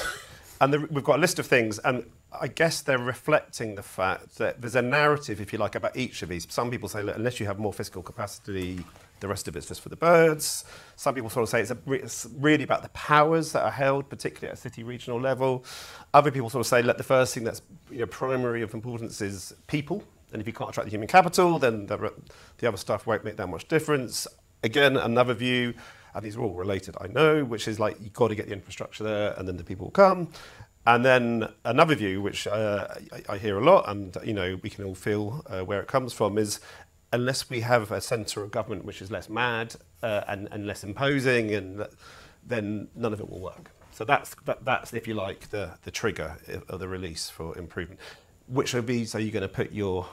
And the, we've got a list of things, and I guess they're reflecting the fact that there's a narrative, if you like, about each of these. Some people say, look, unless you have more fiscal capacity, the rest of it's just for the birds. Some people sort of say it's, a, it's, really about the powers that are held, particularly at a city regional level. Other people sort of say, look, the first thing that's you know, primary of importance is people. And if you can't attract the human capital, then the, the other stuff won't make that much difference. Again, another view, and these are all related, I know, which is like you've got to get the infrastructure there and then the people will come. And then another view, which uh, I, I, hear a lot, and you know we can all feel uh, where it comes from, is unless we have a centre of government which is less mad uh, and, and, less imposing, and then none of it will work. So that's that, that's if you like the the trigger of the release for improvement. Which of these are you going to put your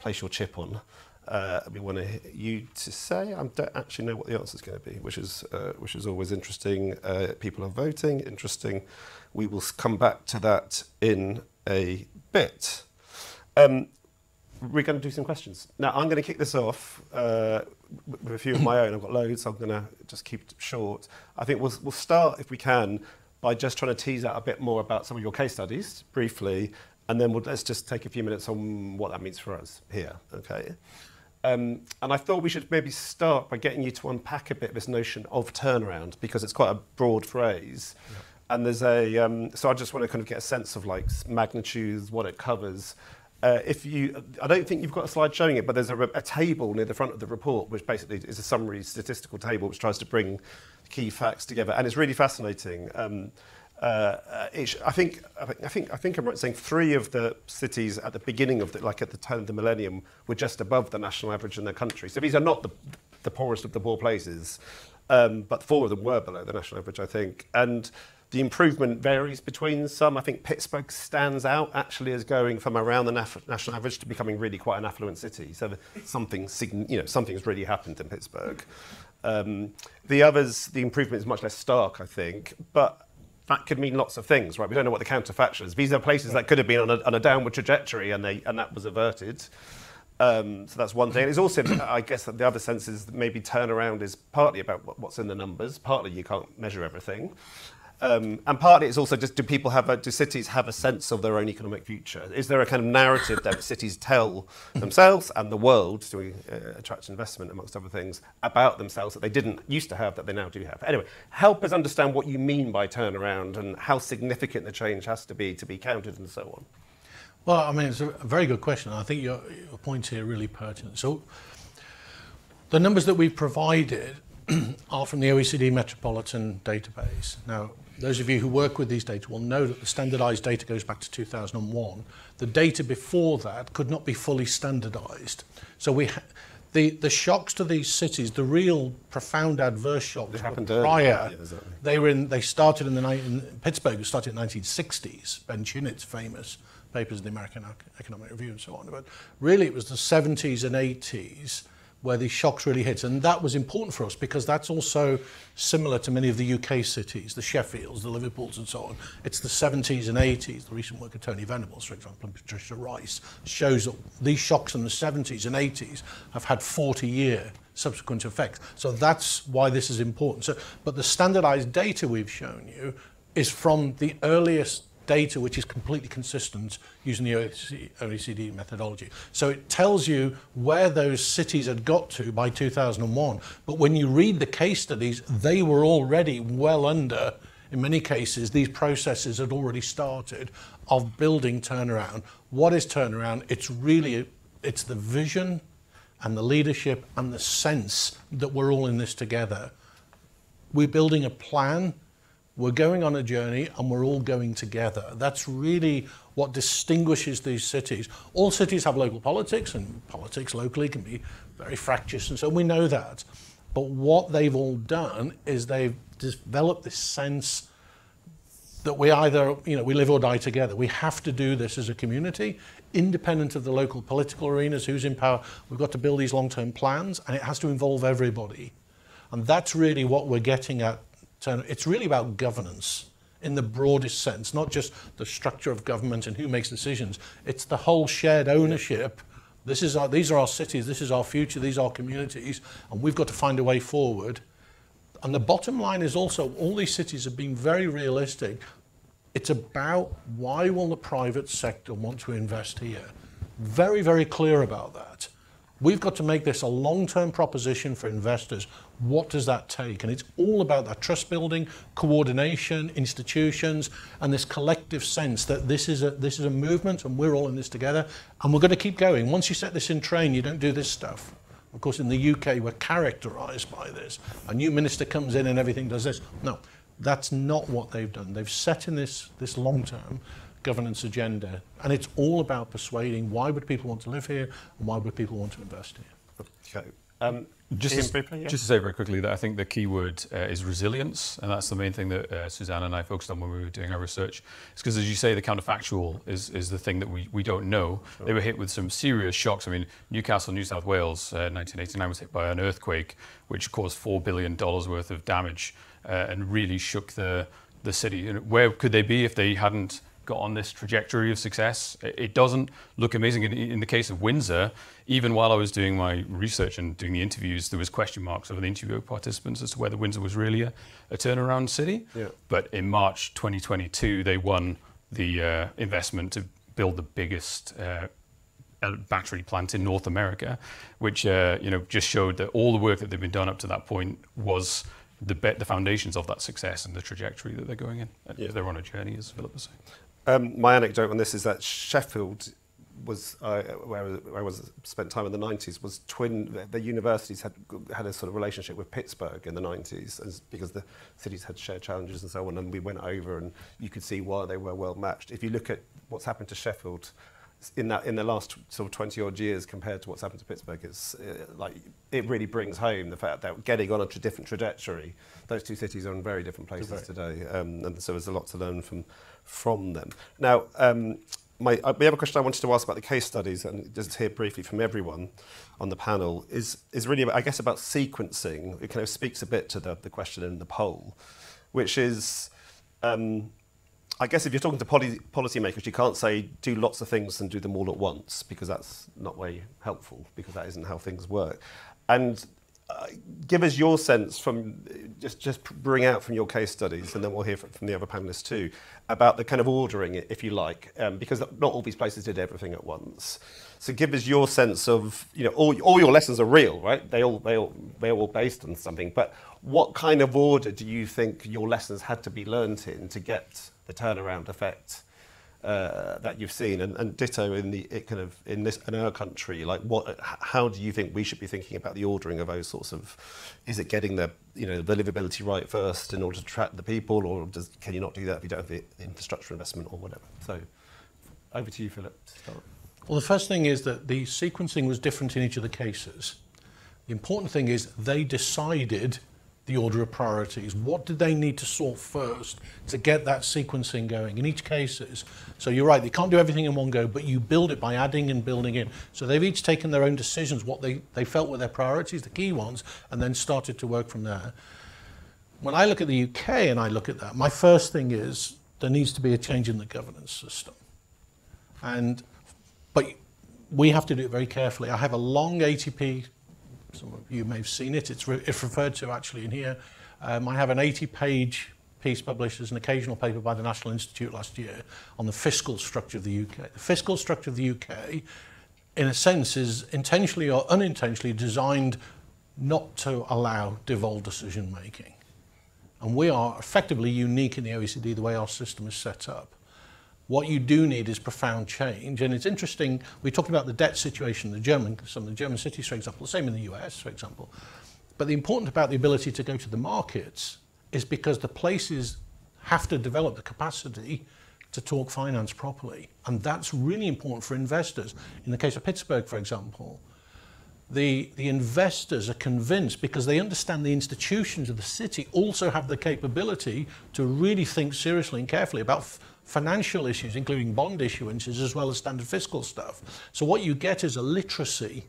place your chip on? Uh, we want you to say. I don't actually know what the answer is going to be, which is uh, which is always interesting. Uh, people are voting. Interesting. We will come back to that in a bit. Um, we're going to do some questions. Now, I'm going to kick this off uh, with a few of my own. I've got loads, so I'm going to just keep it short. I think we'll, we'll start, if we can, by just trying to tease out a bit more about some of your case studies briefly, and then we'll, let's just take a few minutes on what that means for us here, okay? Um, and I thought we should maybe start by getting you to unpack a bit this notion of turnaround because it's quite a broad phrase. Yeah. And there's a, um, so I just want to kind of get a sense of like magnitudes, what it covers. Uh, if you, I don't think you've got a slide showing it, but there's a, a table near the front of the report, which basically is a summary statistical table which tries to bring key facts together. And it's really fascinating. Um, uh, it, I think I think I think I'm right saying three of the cities at the beginning of the like at the turn of the millennium were just above the national average in their country. So these are not the the poorest of the poor places, um, but four of them were below the national average, I think, and the improvement varies between some. I think Pittsburgh stands out actually as going from around the naf- national average to becoming really quite an affluent city. So something, you know, something's really happened in Pittsburgh. Um, the others, the improvement is much less stark, I think, but that could mean lots of things, right? We don't know what the counterfactual is. These are places that could have been on a, on a downward trajectory, and they and that was averted. Um, so that's one thing. And It's also, I guess, that the other sense is maybe turnaround is partly about what's in the numbers. Partly you can't measure everything, um, and partly it's also just do people have a, do cities have a sense of their own economic future? Is there a kind of narrative that cities tell themselves and the world to uh, attract investment, amongst other things, about themselves that they didn't used to have that they now do have? Anyway, help us understand what you mean by turnaround and how significant the change has to be to be counted and so on. Well, I mean, it's a very good question. I think your, your point here really pertinent. So, the numbers that we've provided are from the OECD Metropolitan Database. Now, those of you who work with these data will know that the standardized data goes back to 2001. The data before that could not be fully standardized. So we the the shocks to these cities, the real profound adverse shocks they happened prior. Yeah, exactly. They were in they started in the in Pittsburgh started in the 1960s. Ben Chunit's famous papers in the American Economic Review and so on. But really it was the 70s and 80s where these shocks really hit. And that was important for us because that's also similar to many of the UK cities, the Sheffields, the Liverpools and so on. It's the 70s and 80s. The recent work of Tony Venables, for example, and Patricia Rice shows that these shocks in the 70s and 80s have had 40-year subsequent effects. So that's why this is important. So, but the standardized data we've shown you is from the earliest data which is completely consistent using the OECD methodology. So it tells you where those cities had got to by 2001. But when you read the case studies, they were already well under, in many cases, these processes had already started of building turnaround. What is turnaround? It's really, it's the vision and the leadership and the sense that we're all in this together. We're building a plan we're going on a journey and we're all going together. That's really what distinguishes these cities. All cities have local politics, and politics locally can be very fractious, and so we know that. But what they've all done is they've developed this sense that we either, you know, we live or die together. We have to do this as a community, independent of the local political arenas, who's in power. We've got to build these long term plans, and it has to involve everybody. And that's really what we're getting at it's really about governance in the broadest sense, not just the structure of government and who makes decisions. It's the whole shared ownership. This is our, these are our cities, this is our future, these are our communities, and we've got to find a way forward. And the bottom line is also all these cities have been very realistic. It's about why will the private sector want to invest here? Very, very clear about that. We've got to make this a long term proposition for investors. What does that take? And it's all about that trust building, coordination, institutions, and this collective sense that this is a, this is a movement and we're all in this together and we're going to keep going. Once you set this in train, you don't do this stuff. Of course, in the UK, we're characterized by this. A new minister comes in and everything does this. No, that's not what they've done. They've set in this, this long term governance agenda. And it's all about persuading why would people want to live here and why would people want to invest here. Okay. Um, just, to, yeah. just to say very quickly that I think the key word uh, is resilience, and that's the main thing that uh, Suzanne and I focused on when we were doing our research. It's because, as you say, the counterfactual is, is the thing that we, we don't know. Sure. They were hit with some serious shocks. I mean, Newcastle, New South Wales, uh, 1989 was hit by an earthquake, which caused $4 billion worth of damage uh, and really shook the, the city. Where could they be if they hadn't got on this trajectory of success. It doesn't look amazing. In, the case of Windsor, even while I was doing my research and doing the interviews, there was question marks over the interview participants as to whether Windsor was really a, a turnaround city. Yeah. But in March 2022, they won the uh, investment to build the biggest uh, battery plant in North America, which uh, you know just showed that all the work that they've been done up to that point was the, the foundations of that success and the trajectory that they're going in. Yeah. They're on a journey, as Philip was saying. Um, my anecdote on this is that Sheffield was uh, where I was spent time in the 90s was twin the universities had had a sort of relationship with Pittsburgh in the 90s as, because the cities had shared challenges and so on and we went over and you could see why they were well matched. If you look at what's happened to Sheffield in that in the last sort of 20 odd years compared to what's happened to Pittsburgh it's uh, like it really brings home the fact that getting on a tra different trajectory those two cities are in very different places right. today um, and so there's a lot to learn from from them now um, my uh, have a question I wanted to ask about the case studies and just hear briefly from everyone on the panel is is really I guess about sequencing it kind of speaks a bit to the the question in the poll which is um, I guess if you're talking to policy policymakers, you can't say do lots of things and do them all at once because that's not very helpful because that isn't how things work. And uh, give us your sense from just just bring out from your case studies, and then we'll hear from, from the other panelists too about the kind of ordering, if you like, um, because not all these places did everything at once. So give us your sense of you know all, all your lessons are real, right? They all they all they're all based on something, but what kind of order do you think your lessons had to be learnt in to get the turnaround effect uh, that you've seen, and, and ditto in the it kind of in this in our country. Like, what? How do you think we should be thinking about the ordering of those sorts of? Is it getting the you know the livability right first in order to attract the people, or does, can you not do that if you don't have the infrastructure investment or whatever? So, over to you, Philip. Start. Well, the first thing is that the sequencing was different in each of the cases. The important thing is they decided the order of priorities. What did they need to sort first to get that sequencing going in each cases? So you're right, they can't do everything in one go, but you build it by adding and building in. So they've each taken their own decisions, what they, they felt were their priorities, the key ones, and then started to work from there. When I look at the UK and I look at that, my first thing is there needs to be a change in the governance system. And but we have to do it very carefully. I have a long ATP some of you may have seen it. It's, re it's referred to actually in here. Um, I have an 80-page piece published as an occasional paper by the National Institute last year on the fiscal structure of the UK. The fiscal structure of the UK, in a sense, is intentionally or unintentionally designed not to allow devolved decision making. And we are effectively unique in the OECD the way our system is set up. What you do need is profound change. And it's interesting, we talked about the debt situation, in the German, some of the German cities, for example, the same in the US, for example. But the important about the ability to go to the markets is because the places have to develop the capacity to talk finance properly. And that's really important for investors. In the case of Pittsburgh, for example, the, the investors are convinced because they understand the institutions of the city also have the capability to really think seriously and carefully about financial issues, including bond issuances, as well as standard fiscal stuff. So what you get is a literacy,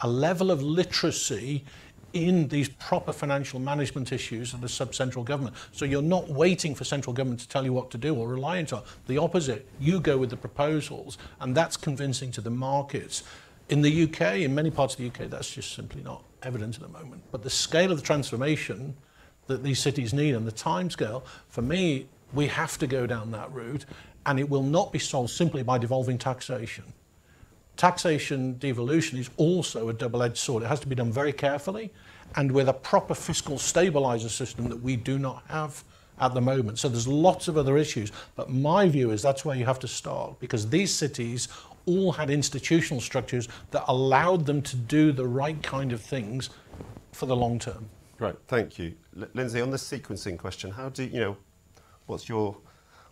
a level of literacy in these proper financial management issues of the sub-central government. So you're not waiting for central government to tell you what to do or reliant on. The opposite, you go with the proposals, and that's convincing to the markets. In the UK, in many parts of the UK, that's just simply not evident at the moment. But the scale of the transformation that these cities need and the time scale, for me, we have to go down that route, and it will not be solved simply by devolving taxation. Taxation devolution is also a double-edged sword. It has to be done very carefully and with a proper fiscal stabilizer system that we do not have at the moment. So there's lots of other issues, but my view is that's where you have to start because these cities all had institutional structures that allowed them to do the right kind of things for the long term. Right, thank you. L Lindsay, on the sequencing question, how do you know what's your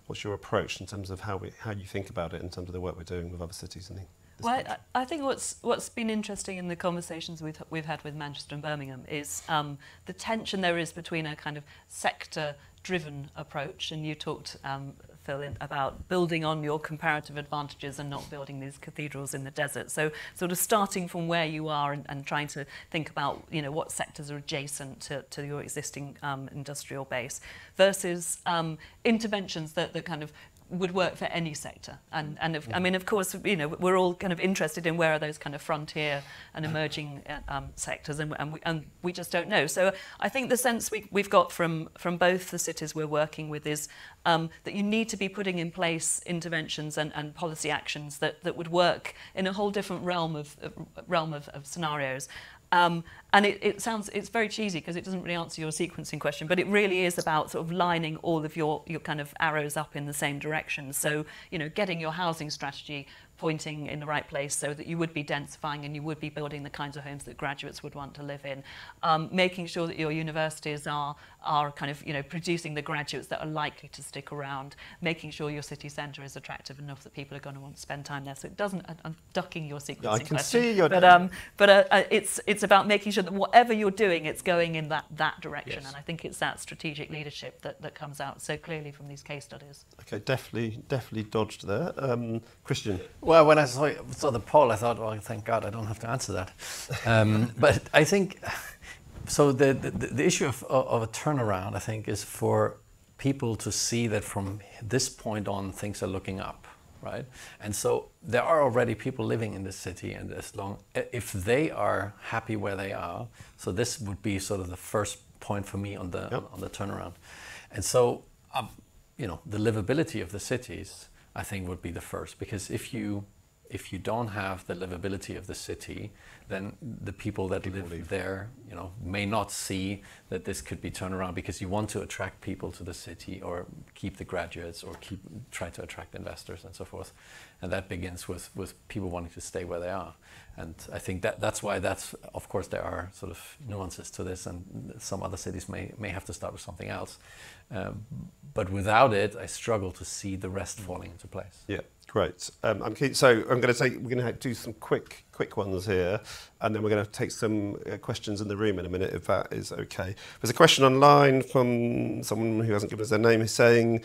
what's your approach in terms of how we how you think about it in terms of the work we're doing with other cities and well, I, I think what's what's been interesting in the conversations we've we've had with Manchester and Birmingham is um, the tension there is between a kind of sector driven approach and you talked um, Phil, in, about building on your comparative advantages and not building these cathedrals in the desert. So sort of starting from where you are and, and trying to think about, you know, what sectors are adjacent to, to your existing um, industrial base versus um, interventions that, that kind of would work for any sector. And, and if, I mean, of course, you know, we're all kind of interested in where are those kind of frontier and emerging uh, um, sectors, and, and, we, and we just don't know. So I think the sense we, we've got from, from both the cities we're working with is um, that you need to be putting in place interventions and, and policy actions that, that would work in a whole different realm of, uh, realm of, of scenarios. Um, and it, it sounds it's very cheesy because it doesn't really answer your sequencing question, but it really is about sort of lining all of your, your kind of arrows up in the same direction. So, you know, getting your housing strategy pointing in the right place so that you would be densifying and you would be building the kinds of homes that graduates would want to live in. Um, making sure that your universities are, are kind of, you know, producing the graduates that are likely to stick around, making sure your city centre is attractive enough that people are going to want to spend time there. So it doesn't, I'm ducking your sequencing Yeah, I can question, see your- But, um, but uh, uh, it's, it's about making sure that whatever you're doing, it's going in that, that direction. Yes. And I think it's that strategic leadership that, that comes out so clearly from these case studies. Okay, definitely, definitely dodged there. Um, Christian, Well, when I saw, saw the poll, I thought, well, thank God I don't have to answer that. Um, but I think, so the, the, the issue of, of a turnaround, I think, is for people to see that from this point on, things are looking up, right? And so there are already people living in this city, and as long, if they are happy where they are, so this would be sort of the first point for me on the, Yep. on the turnaround. And so, um, you know, the livability of the cities, I think, would be the first because if you if you don't have the livability of the city, then the people that live there, you know, may not see that this could be turned around because you want to attract people to the city or keep the graduates or keep try to attract investors and so forth. And that begins with, with people wanting to stay where they are. And I think that that's why that's of course there are sort of nuances to this and some other cities may, may have to start with something else. Um, but without it, I struggle to see the rest falling into place. Yeah, great. Um, I'm keen, so I'm going to take we're going to do some quick quick ones here, and then we're going to take some uh, questions in the room in a minute, if that is okay. There's a question online from someone who hasn't given us their name, who's saying.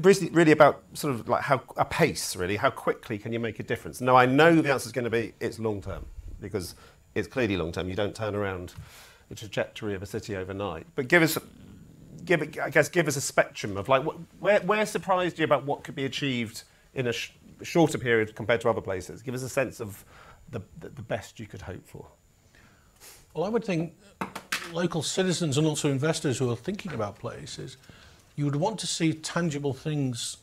Really, about sort of like how a pace, really. How quickly can you make a difference? Now, I know the answer is going to be it's long term because it's clearly long term. You don't turn around the trajectory of a city overnight. But give us give it, I guess, give us a spectrum of like, where, where surprised you about what could be achieved in a sh shorter period compared to other places? Give us a sense of the, the best you could hope for. Well, I would think local citizens and also investors who are thinking about places, you would want to see tangible things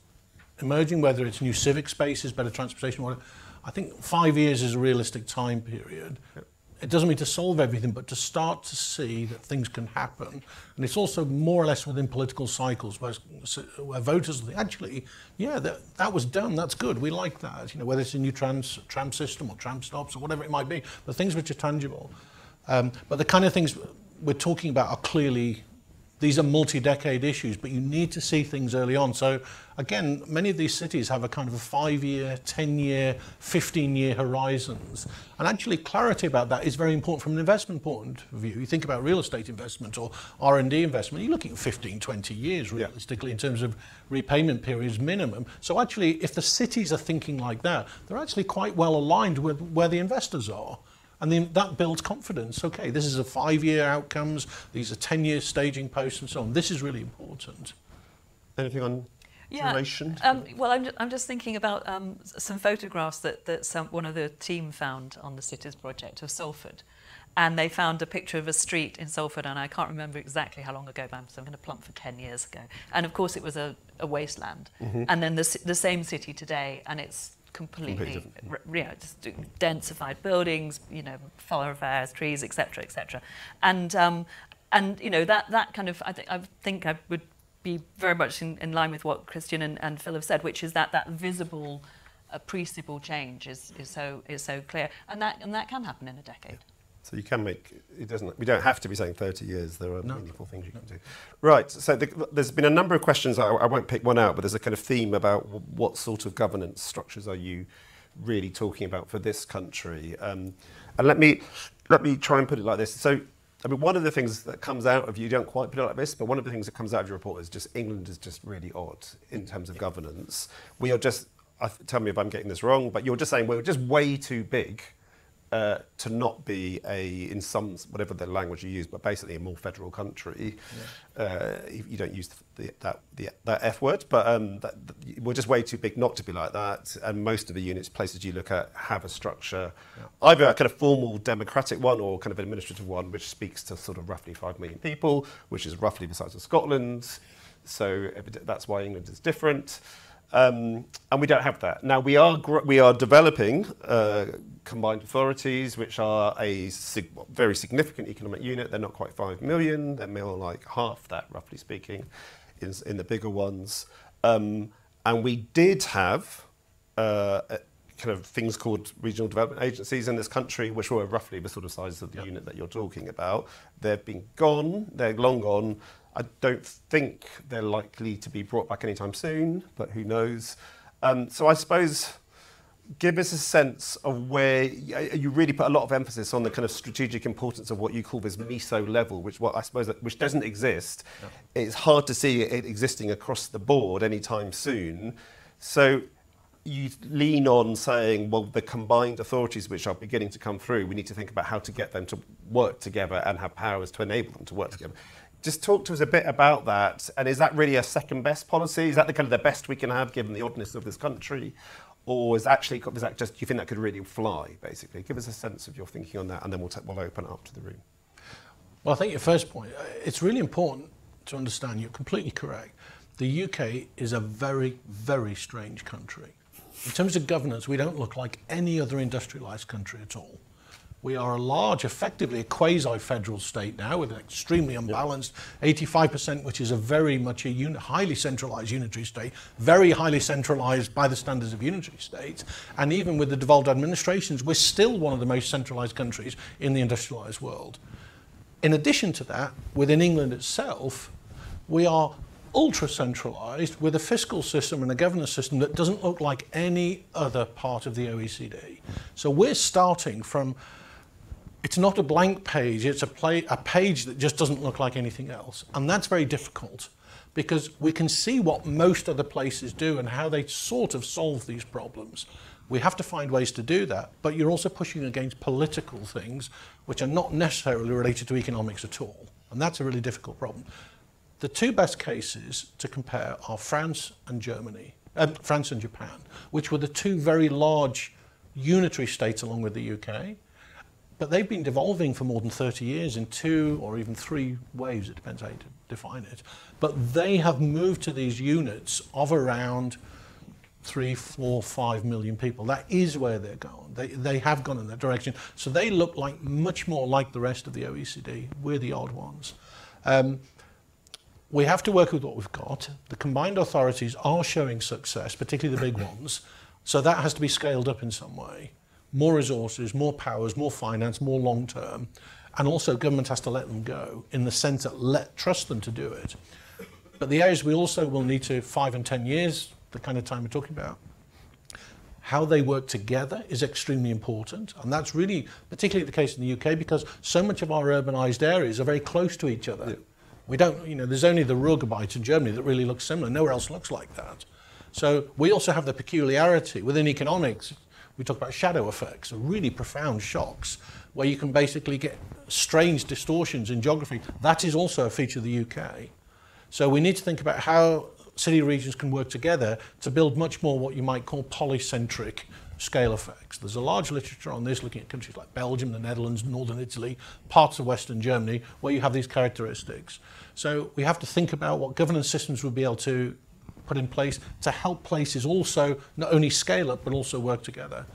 emerging, whether it's new civic spaces, better transportation, whatever. I think five years is a realistic time period. Yep. It doesn't mean to solve everything, but to start to see that things can happen. And it's also more or less within political cycles where, where voters think, actually, yeah, that, that was done, that's good, we like that. You know, whether it's a new trans, tram system or tram stops or whatever it might be, but things which are tangible. Um, but the kind of things we're talking about are clearly these are multi-decade issues, but you need to see things early on. So again, many of these cities have a kind of a five-year, 10-year, 15-year horizons. And actually clarity about that is very important from an investment point of view. You think about real estate investment or R&D investment, you're looking at 15, 20 years realistically in terms of repayment periods minimum. So actually, if the cities are thinking like that, they're actually quite well aligned with where the investors are. And then that builds confidence. Okay, this is a five-year outcomes. These are ten-year staging posts and so on. This is really important. Anything on duration? Um, well, I'm, ju- I'm just thinking about um, some photographs that, that some, one of the team found on the Cities project of Salford. And they found a picture of a street in Salford, and I can't remember exactly how long ago, but I'm, so I'm going to plump for 10 years ago. And of course, it was a, a wasteland. And then the, the same city today, and it's completely, you know, just densified buildings, you know, thoroughfares, trees, etc., etc. And um, and you know that that kind of I think I think I would be very much in, in line with what Christian and, and Phil have said, which is that that visible, appreciable change is, is so is so clear, and that and that can happen in a decade. So you can make it doesn't. We don't have to be saying 30 years. There are meaningful things you can do. Right. So the, there's been a number of questions. I, I won't pick one out, but there's a kind of theme about w- what sort of governance structures are you really talking about for this country. Um, and let me let me try and put it like this. So. I mean, one of the things that comes out of you, you don't quite put it like this, but one of the things that comes out of your report is just England is just really odd in terms of governance. We are just, I th- tell me if I'm getting this wrong, but you're just saying we're just way too big uh, to not be a, in some, whatever the language you use, but basically a more federal country, yeah. uh, you, you don't use the, the, that, the, that F word, but um, that, the, we're just way too big not to be like that. And most of the units, places you look at, have a structure, yeah. either a kind of formal democratic one or kind of administrative one, which speaks to sort of roughly 5 million people, which is roughly the size of Scotland. So that's why England is different. Um, and we don't have that. Now, we are, we are developing uh, combined authorities, which are a sig- very significant economic unit. They're not quite 5 million, they're more like half that, roughly speaking, in, in the bigger ones. Um, and we did have uh, kind of things called regional development agencies in this country, which were roughly the sort of size of the yep. unit that you're talking about. They've been gone, they're long gone. I don't think they're likely to be brought back anytime soon, but who knows? Um, so I suppose give us a sense of where you really put a lot of emphasis on the kind of strategic importance of what you call this meso level, which what I suppose which doesn't exist. Yeah. It's hard to see it existing across the board anytime soon. So you lean on saying, well, the combined authorities which are beginning to come through, we need to think about how to get them to work together and have powers to enable them to work together. Just talk to us a bit about that. And is that really a second best policy? Is that the kind of the best we can have given the oddness of this country? Or is actually is that just do you think that could really fly? Basically, give us a sense of your thinking on that, and then we'll we'll open up to the room. Well, I think your first point. Uh, it's really important to understand. You're completely correct. The UK is a very very strange country. In terms of governance, we don't look like any other industrialized country at all. We are a large, effectively a quasi-federal state now with an extremely unbalanced 85%, which is a very much a highly centralized unitary state, very highly centralized by the standards of unitary states. And even with the devolved administrations, we're still one of the most centralized countries in the industrialized world. In addition to that, within England itself, we are ultra centralized with a fiscal system and a governance system that doesn't look like any other part of the OECD. So we're starting from it's not a blank page, it's a, play, a page that just doesn't look like anything else. And that's very difficult because we can see what most other places do and how they sort of solve these problems. We have to find ways to do that, but you're also pushing against political things which are not necessarily related to economics at all. And that's a really difficult problem. The two best cases to compare are France and Germany, uh, France and Japan, which were the two very large unitary states along with the UK. But they've been devolving for more than 30 years in two or even three waves, it depends how you define it. But they have moved to these units of around three, four, five million people. That is where they're going. They, they have gone in that direction. So they look like much more like the rest of the OECD. We're the odd ones. Um, we have to work with what we've got. The combined authorities are showing success, particularly the big ones. So that has to be scaled up in some way more resources, more powers, more finance, more long term. And also, government has to let them go in the sense that let trust them to do it. But the areas we also will need to five and ten years, the kind of time we're talking about, how they work together is extremely important. And that's really particularly the case in the UK because so much of our urbanized areas are very close to each other. Yeah. We don't, you know, there's only the Ruhrgebiet in Germany that really looks similar. Nowhere else looks like that. So we also have the peculiarity within economics we talk about shadow effects, really profound shocks, where you can basically get strange distortions in geography. That is also a feature of the UK. So we need to think about how city regions can work together to build much more what you might call polycentric scale effects. There's a large literature on this looking at countries like Belgium, the Netherlands, northern Italy, parts of western Germany, where you have these characteristics. So we have to think about what governance systems would be able to put in place to help places also not only scale up but also work together.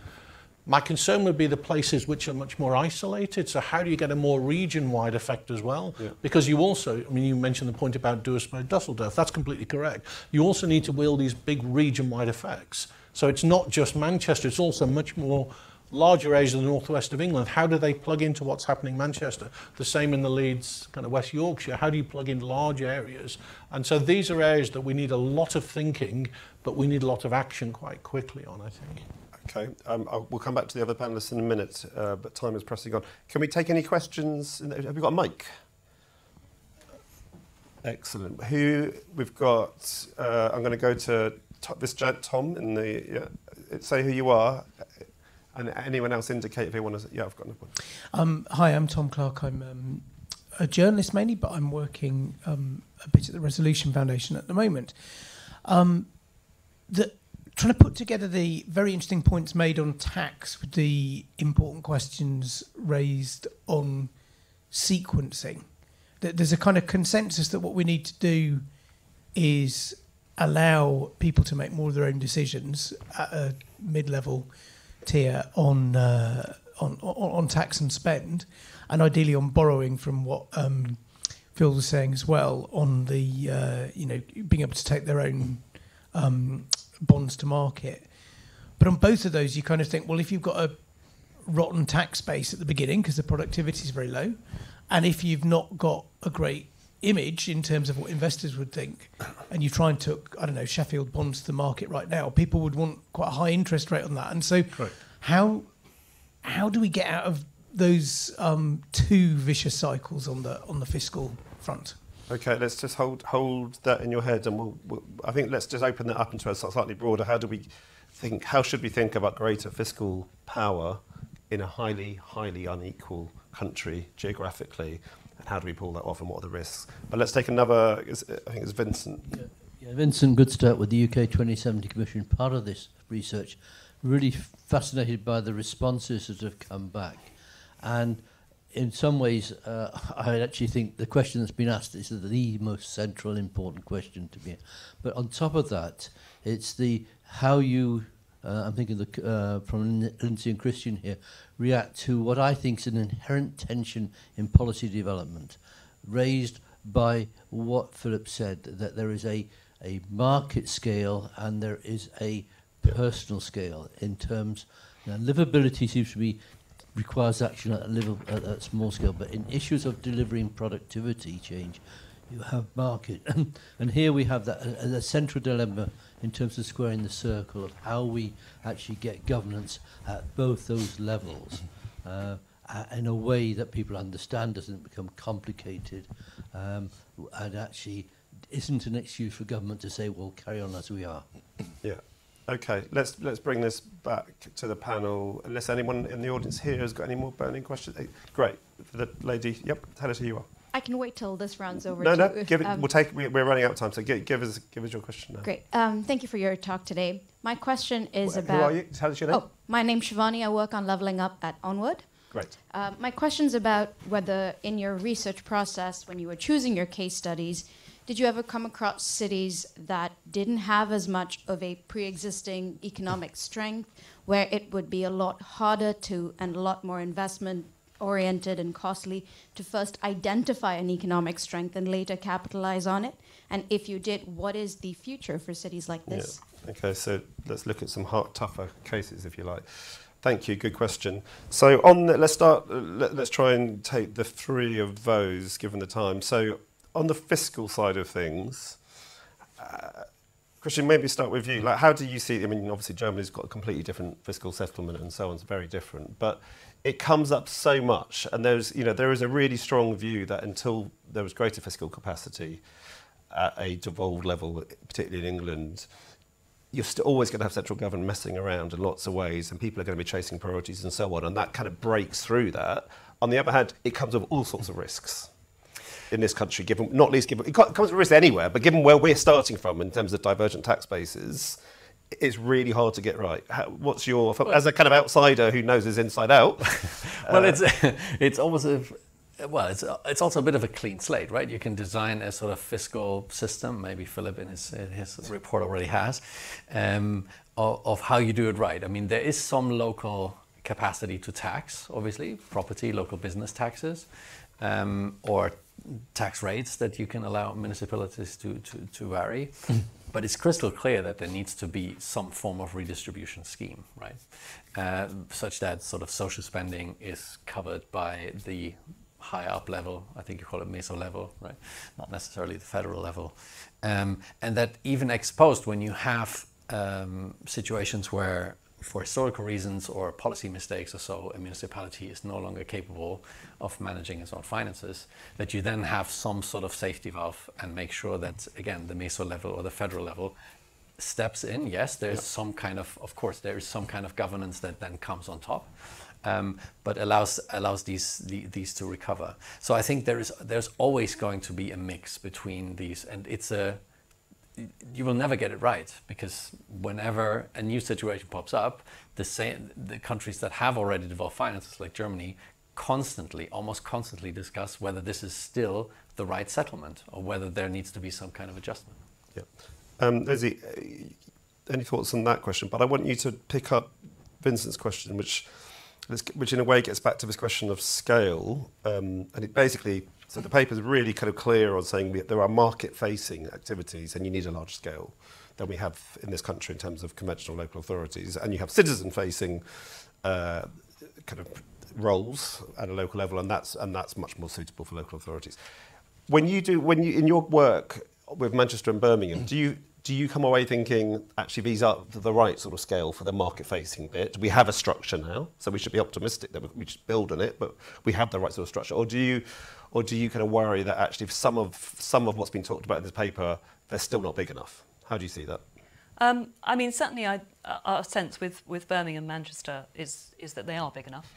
My concern would be the places which are much more isolated. So how do you get a more region-wide effect as well? Yeah. Because you also, I mean, you mentioned the point about Duisburg, Dusseldorf. That's completely correct. You also need to wield these big region-wide effects. So it's not just Manchester. It's also much more larger areas of the northwest of England, how do they plug into what's happening in Manchester? The same in the Leeds, kind of West Yorkshire. How do you plug in large areas? And so these are areas that we need a lot of thinking, but we need a lot of action quite quickly on, I think. Okay, um, we'll come back to the other panelists in a minute, uh, but time is pressing on. Can we take any questions? Have we got a mic? Excellent. Who we've got? Uh, I'm going to go to this gent Tom in the. Yeah, say who you are And anyone else indicate if they want to? Yeah, I've got another one. Um, hi, I'm Tom Clark. I'm um, a journalist mainly, but I'm working um, a bit at the Resolution Foundation at the moment. Um, the, trying to put together the very interesting points made on tax with the important questions raised on sequencing. That there's a kind of consensus that what we need to do is allow people to make more of their own decisions at a mid-level tier on uh, on, on tax and spend, and ideally on borrowing from what um, Phil was saying as well on the uh, you know being able to take their own um, bonds to market. But on both of those, you kind of think, well, if you've got a rotten tax base at the beginning because the productivity is very low, and if you've not got a great image in terms of what investors would think, and you try and took I don't know Sheffield bonds to the market right now, people would want quite a high interest rate on that, and so how how do we get out of those um, two vicious cycles on the on the fiscal front? Okay, let's just hold hold that in your head, and we'll, we'll, I think let's just open that up into a slightly broader. How do we think? How should we think about greater fiscal power in a highly highly unequal country geographically, and how do we pull that off, and what are the risks? But let's take another. I think it's Vincent. Yeah, yeah, Vincent Goodstadt with the UK 2070 Commission. Part of this research, really fascinated by the responses that have come back, and in some ways, uh, I actually think the question that's been asked is the most central, important question to me. But on top of that, it's the how you, uh, I'm thinking the, uh, from Lindsay and Christian here, react to what I think is an inherent tension in policy development, raised by what Philip said, that there is a, a market scale and there is a personal scale in terms, know, livability seems to be requires action at a level at a small scale. But in issues of delivering productivity change, you have market, and here we have that a, a central dilemma in terms of squaring the circle of how we actually get governance at both those levels. Uh, in a way that people understand doesn't become complicated um, and actually isn't an excuse for government to say, well, carry on as we are. Yeah. Okay, let's let's bring this back to the panel. Unless anyone in the audience here has got any more burning questions. Great, the lady. Yep, tell us who you are. I can wait till this round's over. No, no, give it. Um, we'll take. We're running out of time, so give, give us give us your question now. Great. Um, thank you for your talk today. My question is about. Who are you? Us your name. Oh, my name's Shivani. I work on leveling up at Onward. Great. Uh, my question's about whether in your research process, when you were choosing your case studies, did you ever come across cities that didn't have as much of a pre existing economic strength, where it would be a lot harder to and a lot more investment oriented and costly to first identify an economic strength and later capitalize on it? And if you did, what is the future for cities like this? Yeah. Okay, so let's look at some hard, tougher cases, if you like. Thank you. Good question. So on the, let's start. Let, us try and take the three of those, given the time. So on the fiscal side of things, uh, Christian, maybe start with you. Like, how do you see? I mean, obviously Germany's got a completely different fiscal settlement and so on. It's very different, but it comes up so much, and there's you know there is a really strong view that until there was greater fiscal capacity at a devolved level, particularly in England, you're still always going to have central government messing around in lots of ways, and people are going to be chasing priorities and so on, and that kind of breaks through that. On the other hand, it comes with all sorts of risks in this country, given not least given it comes with risk anywhere, but given where we're starting from in terms of divergent tax bases, it's really hard to get right. How, what's your as a kind of outsider who knows his inside out? well, uh, it's it's almost a well, it's it's also a bit of a clean slate, right? You can design a sort of fiscal system. Maybe Philip in his his report already has um, of, of how you do it right. I mean, there is some local capacity to tax, obviously, property, local business taxes, um, or tax rates that you can allow municipalities to, to, to vary. But it's crystal clear that there needs to be some form of redistribution scheme, right? Uh, such that sort of social spending is covered by the high up level, I think you call it meso level, right? Not necessarily the federal level. Um, and that even exposed when you have um, situations where for historical reasons or policy mistakes or so, a municipality is no longer capable of managing its own finances, that you then have some sort of safety valve and make sure that, again, the meso level or the federal level steps in. Yes, there's yep. some kind of, of course, there is some kind of governance that then comes on top, um, but allows allows these the, these to recover. So I think there is there's always going to be a mix between these, and it's a you will never get it right because whenever a new situation pops up, the same the countries that have already developed finances, like Germany, constantly, almost constantly discuss whether this is still the right settlement or whether there needs to be some kind of adjustment. Yeah. Um, Lizzie, any thoughts on that question? But I want you to pick up Vincent's question, which, which in a way gets back to this question of scale. Um, and it basically, So the paper's really kind of clear on saying that there are market-facing activities and you need a large scale than we have in this country in terms of conventional local authorities. And you have citizen-facing uh, kind of roles at a local level, and that's, and that's much more suitable for local authorities. When you do, when you, in your work with Manchester and Birmingham, do you, do you come away thinking actually these are the right sort of scale for the market facing bit? We have a structure now, so we should be optimistic that we should build on it, but we have the right sort of structure. Or do you, or do you kind of worry that actually some of some of what's been talked about in this paper they're still not big enough? How do you see that? Um, I mean, certainly, I, our sense with, with Birmingham and Manchester is is that they are big enough,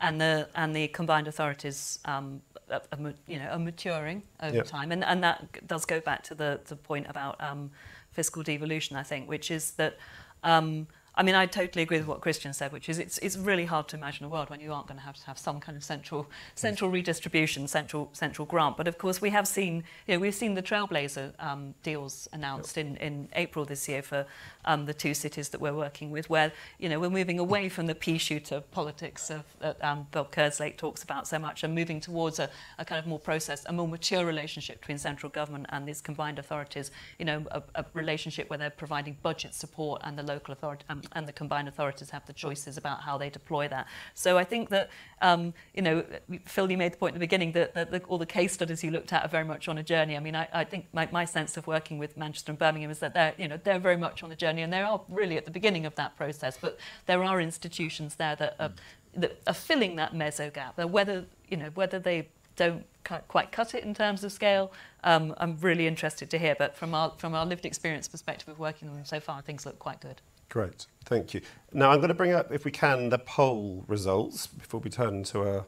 and the and the combined authorities um, are, you know are maturing over yep. time, and and that does go back to the the point about. Um, fiscal devolution, I think, which is that um, I mean, I totally agree with what Christian said, which is it's, it's really hard to imagine a world when you aren't going to have to have some kind of central central redistribution, central central grant. But of course, we have seen you know we've seen the Trailblazer um, deals announced yep. in, in April this year for um, the two cities that we're working with, where you know we're moving away from the pea shooter politics of, that um, Bill Kerslake talks about so much, and moving towards a, a kind of more processed, a more mature relationship between central government and these combined authorities. You know, a, a relationship where they're providing budget support and the local authority. Um, and the combined authorities have the choices about how they deploy that. So I think that, um, you know, Phil, you made the point at the beginning that, that the, all the case studies you looked at are very much on a journey. I mean, I, I think my, my sense of working with Manchester and Birmingham is that they're, you know, they're very much on a journey and they are really at the beginning of that process, but there are institutions there that are, that are filling that meso gap. Whether, you know, whether they don't quite cut it in terms of scale. Um, I'm really interested to hear, but from our, from our lived experience perspective of working on them so far, things look quite good. Great, thank you. Now I'm going to bring up, if we can, the poll results before we turn to our,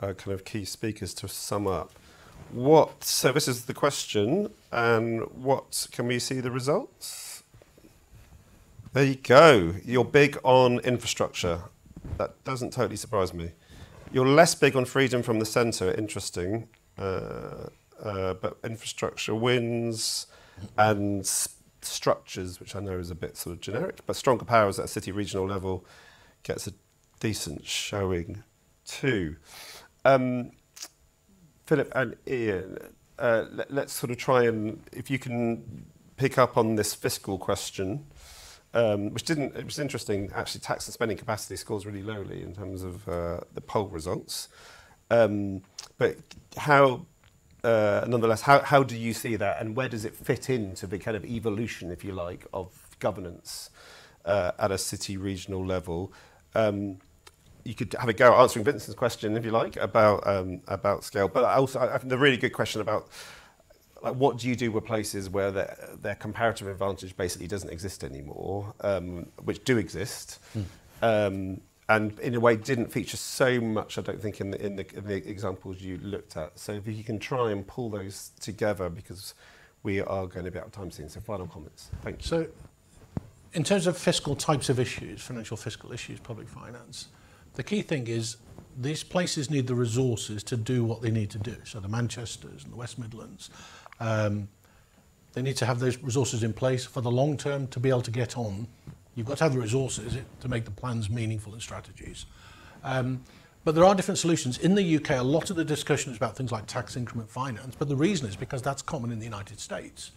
our kind of key speakers to sum up. What, so this is the question, and what, can we see the results? There you go. You're big on infrastructure. That doesn't totally surprise me. You're less big on freedom from the centre, interesting. Uh, uh, but infrastructure wins, and structures, which I know is a bit sort of generic, but stronger powers at a city regional level gets a decent showing too. Um, Philip and Ian, uh, let, us sort of try and, if you can pick up on this fiscal question, um, which didn't, it was interesting, actually tax and spending capacity scores really lowly in terms of uh, the poll results. Um, but how uh, nonetheless, how, how do you see that and where does it fit into the kind of evolution, if you like, of governance uh, at a city regional level? Um, you could have a go at answering Vincent's question, if you like, about um, about scale. But also, I think the really good question about like what do you do with places where their, their comparative advantage basically doesn't exist anymore, um, which do exist, mm. um, and in a way didn't feature so much, I don't think, in the, in, the, in the examples you looked at. So if you can try and pull those together, because we are going to be out of time soon. So final comments. Thank you. So in terms of fiscal types of issues, financial fiscal issues, public finance, the key thing is these places need the resources to do what they need to do. So the Manchesters and the West Midlands, um, they need to have those resources in place for the long term to be able to get on You've got to have the resources to make the plans meaningful and strategies. Um, but there are different solutions. In the UK, a lot of the discussion is about things like tax increment finance, but the reason is because that's common in the United States.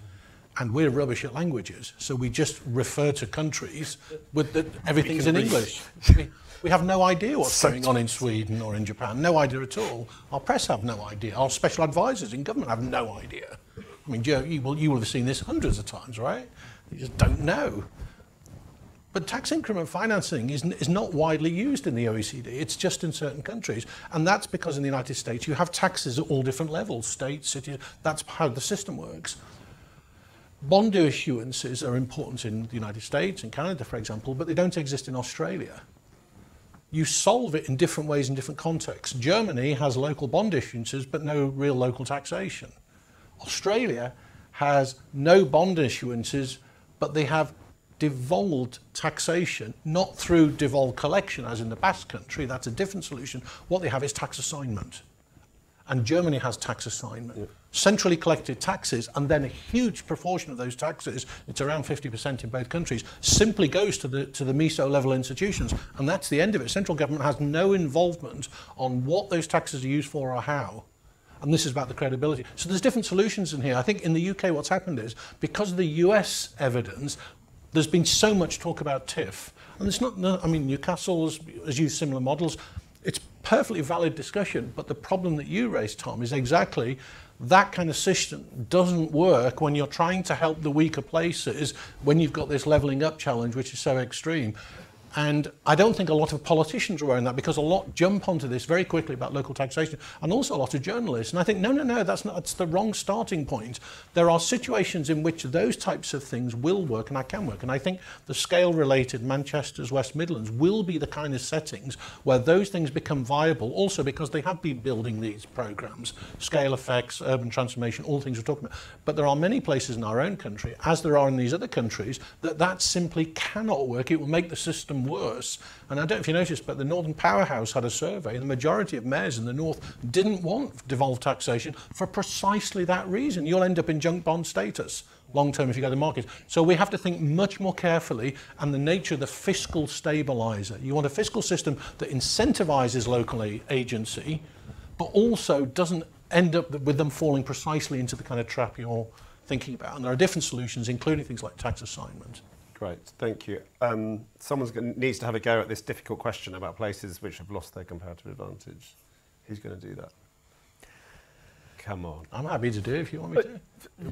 And we're rubbish at languages, so we just refer to countries with the, everything's in English. We, have no idea what's so going on in Sweden or in Japan, no idea at all. Our press have no idea. Our special advisors in government have no idea. I mean, Joe, you will, you will have seen this hundreds of times, right? You just don't know. But tax increment financing is, is not widely used in the OECD. It's just in certain countries. And that's because in the United States you have taxes at all different levels, states, cities. That's how the system works. bond issuances are important in the United States and Canada, for example, but they don't exist in Australia. You solve it in different ways in different contexts. Germany has local bond issuances, but no real local taxation. Australia has no bond issuances, but they have devolved taxation, not through devolved collection, as in the Basque country, that's a different solution. What they have is tax assignment. And Germany has tax assignment. Yeah. Centrally collected taxes, and then a huge proportion of those taxes, it's around 50% in both countries, simply goes to the, to the meso level institutions. And that's the end of it. Central government has no involvement on what those taxes are used for or how. And this is about the credibility. So there's different solutions in here. I think in the UK, what's happened is because of the US evidence, there's been so much talk about TIF. And it's not, I mean, Newcastle has, has used similar models. It's perfectly valid discussion, but the problem that you raised, Tom, is exactly that kind of system doesn't work when you're trying to help the weaker places when you've got this levelling up challenge, which is so extreme. And I don't think a lot of politicians are wearing that because a lot jump onto this very quickly about local taxation and also a lot of journalists. And I think, no, no, no, that's, not, that's the wrong starting point. There are situations in which those types of things will work and I can work. And I think the scale related Manchester's West Midlands will be the kind of settings where those things become viable also because they have been building these programs, scale effects, urban transformation, all things we're talking about. But there are many places in our own country, as there are in these other countries, that that simply cannot work. It will make the system worse. And I don't know if you noticed, but the Northern Powerhouse had a survey. and The majority of mayors in the North didn't want devolved taxation for precisely that reason. You'll end up in junk bond status long term if you go to market. So we have to think much more carefully and the nature of the fiscal stabilizer. You want a fiscal system that incentivizes local agency, but also doesn't end up with them falling precisely into the kind of trap you're thinking about. And there are different solutions, including things like tax assignment. Great, thank you. Um, someone needs to have a go at this difficult question about places which have lost their comparative advantage. Who's going to do that? Come on. I'm happy to do it if you want me to.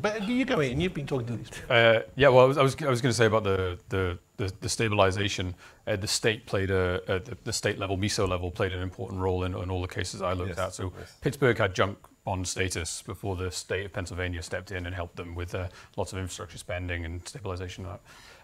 But you go in. You've been talking to these. Uh, yeah, well, I was, I was, I was going to say about the the the, the stabilisation. Uh, the state played a uh, the, the, state level, meso level, played an important role in, in all the cases I looked yes, at. So yes. Pittsburgh had junk bond status before the state of Pennsylvania stepped in and helped them with uh, lots of infrastructure spending and stabilisation.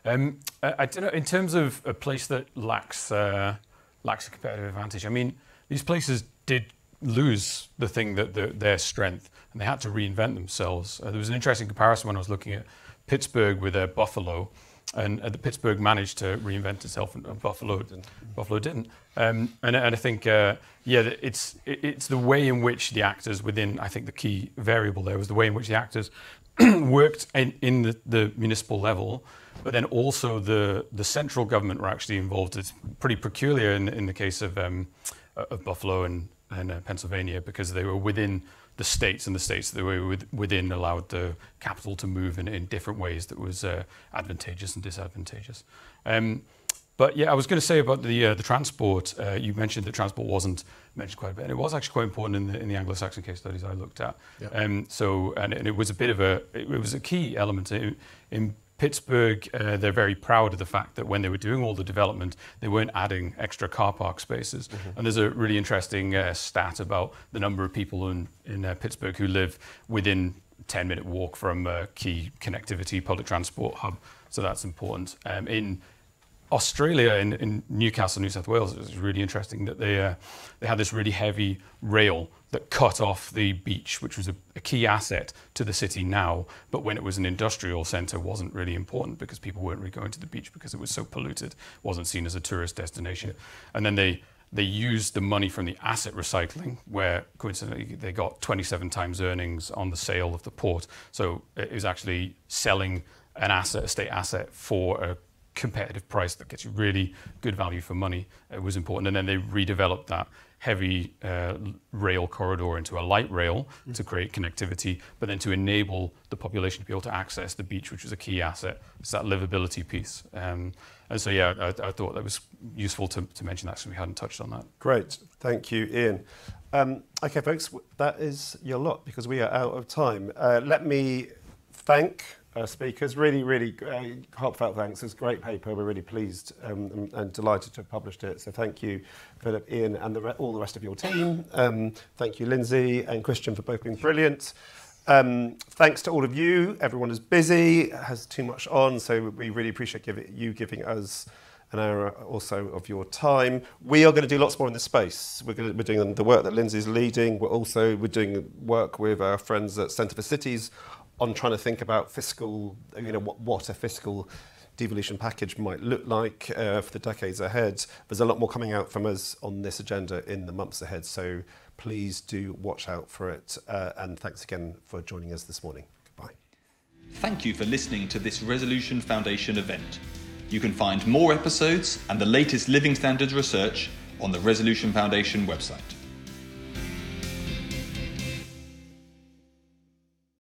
Um, I, I, don't know, in terms of a place that lacks, uh, lacks a competitive advantage, I mean, these places did lose the thing that the, their strength and they had to reinvent themselves. Uh, there was an interesting comparison when I was looking at Pittsburgh with uh, Buffalo. And uh, the Pittsburgh managed to reinvent itself, and Buffalo didn't. Buffalo didn't. Um, and, and, I think, uh, yeah, it's it's the way in which the actors within. I think the key variable there was the way in which the actors worked in, in the, the municipal level but then also the, the central government were actually involved. It's pretty peculiar in, in the case of, um, of Buffalo and, and uh, Pennsylvania because they were within the states and the states that were with, within allowed the capital to move in, in different ways that was uh, advantageous and disadvantageous. Um, but yeah, I was going to say about the uh, the transport. Uh, you mentioned that transport wasn't mentioned quite a bit, and it was actually quite important in the in the Anglo-Saxon case studies I looked at. Yeah. Um, so, and, and, it was a bit of a it was a key element in, in Pittsburgh, uh, they're very proud of the fact that when they were doing all the development, they weren't adding extra car park spaces. Mm-hmm. And there's a really interesting uh, stat about the number of people in, in uh, Pittsburgh who live within 10 minute walk from a key connectivity public transport hub. So that's important. Um, in Australia, in, in, Newcastle, New South Wales, it was really interesting that they, uh, they had this really heavy rail that cut off the beach, which was a, a, key asset to the city now, but when it was an industrial centre wasn't really important because people weren't really going to the beach because it was so polluted, wasn't seen as a tourist destination. And then they they used the money from the asset recycling, where coincidentally they got 27 times earnings on the sale of the port. So it was actually selling an asset, a state asset, for a competitive price that gets you really good value for money. It was important. And then they redeveloped that heavy uh, rail corridor into a light rail mm. to create connectivity, but then to enable the population to be able to access the beach, which was a key asset. It's that livability piece. Um, and so, yeah, I, I, thought that was useful to, to mention that because we hadn't touched on that. Great. Thank you, Ian. Um, okay, folks, that is your lot because we are out of time. Uh, let me thank uh, speakers. Really, really uh, heartfelt thanks. It's a great paper. We're really pleased um, and, and delighted to have published it. So thank you, Philip, Ian, and the all the rest of your team. Um, thank you, Lindsay and Christian, for both being brilliant. Um, thanks to all of you. Everyone is busy, has too much on, so we really appreciate give it, you giving us an hour or so of your time. We are going to do lots more in this space. We're, to, we're doing the work that Lindsay's leading. We're also we're doing work with our friends at Centre for Cities on trying to think about fiscal, you know, what, what a fiscal devolution package might look like uh, for the decades ahead. There's a lot more coming out from us on this agenda in the months ahead, so please do watch out for it. Uh, and thanks again for joining us this morning. Goodbye. Thank you for listening to this Resolution Foundation event. You can find more episodes and the latest living standards research on the Resolution Foundation website.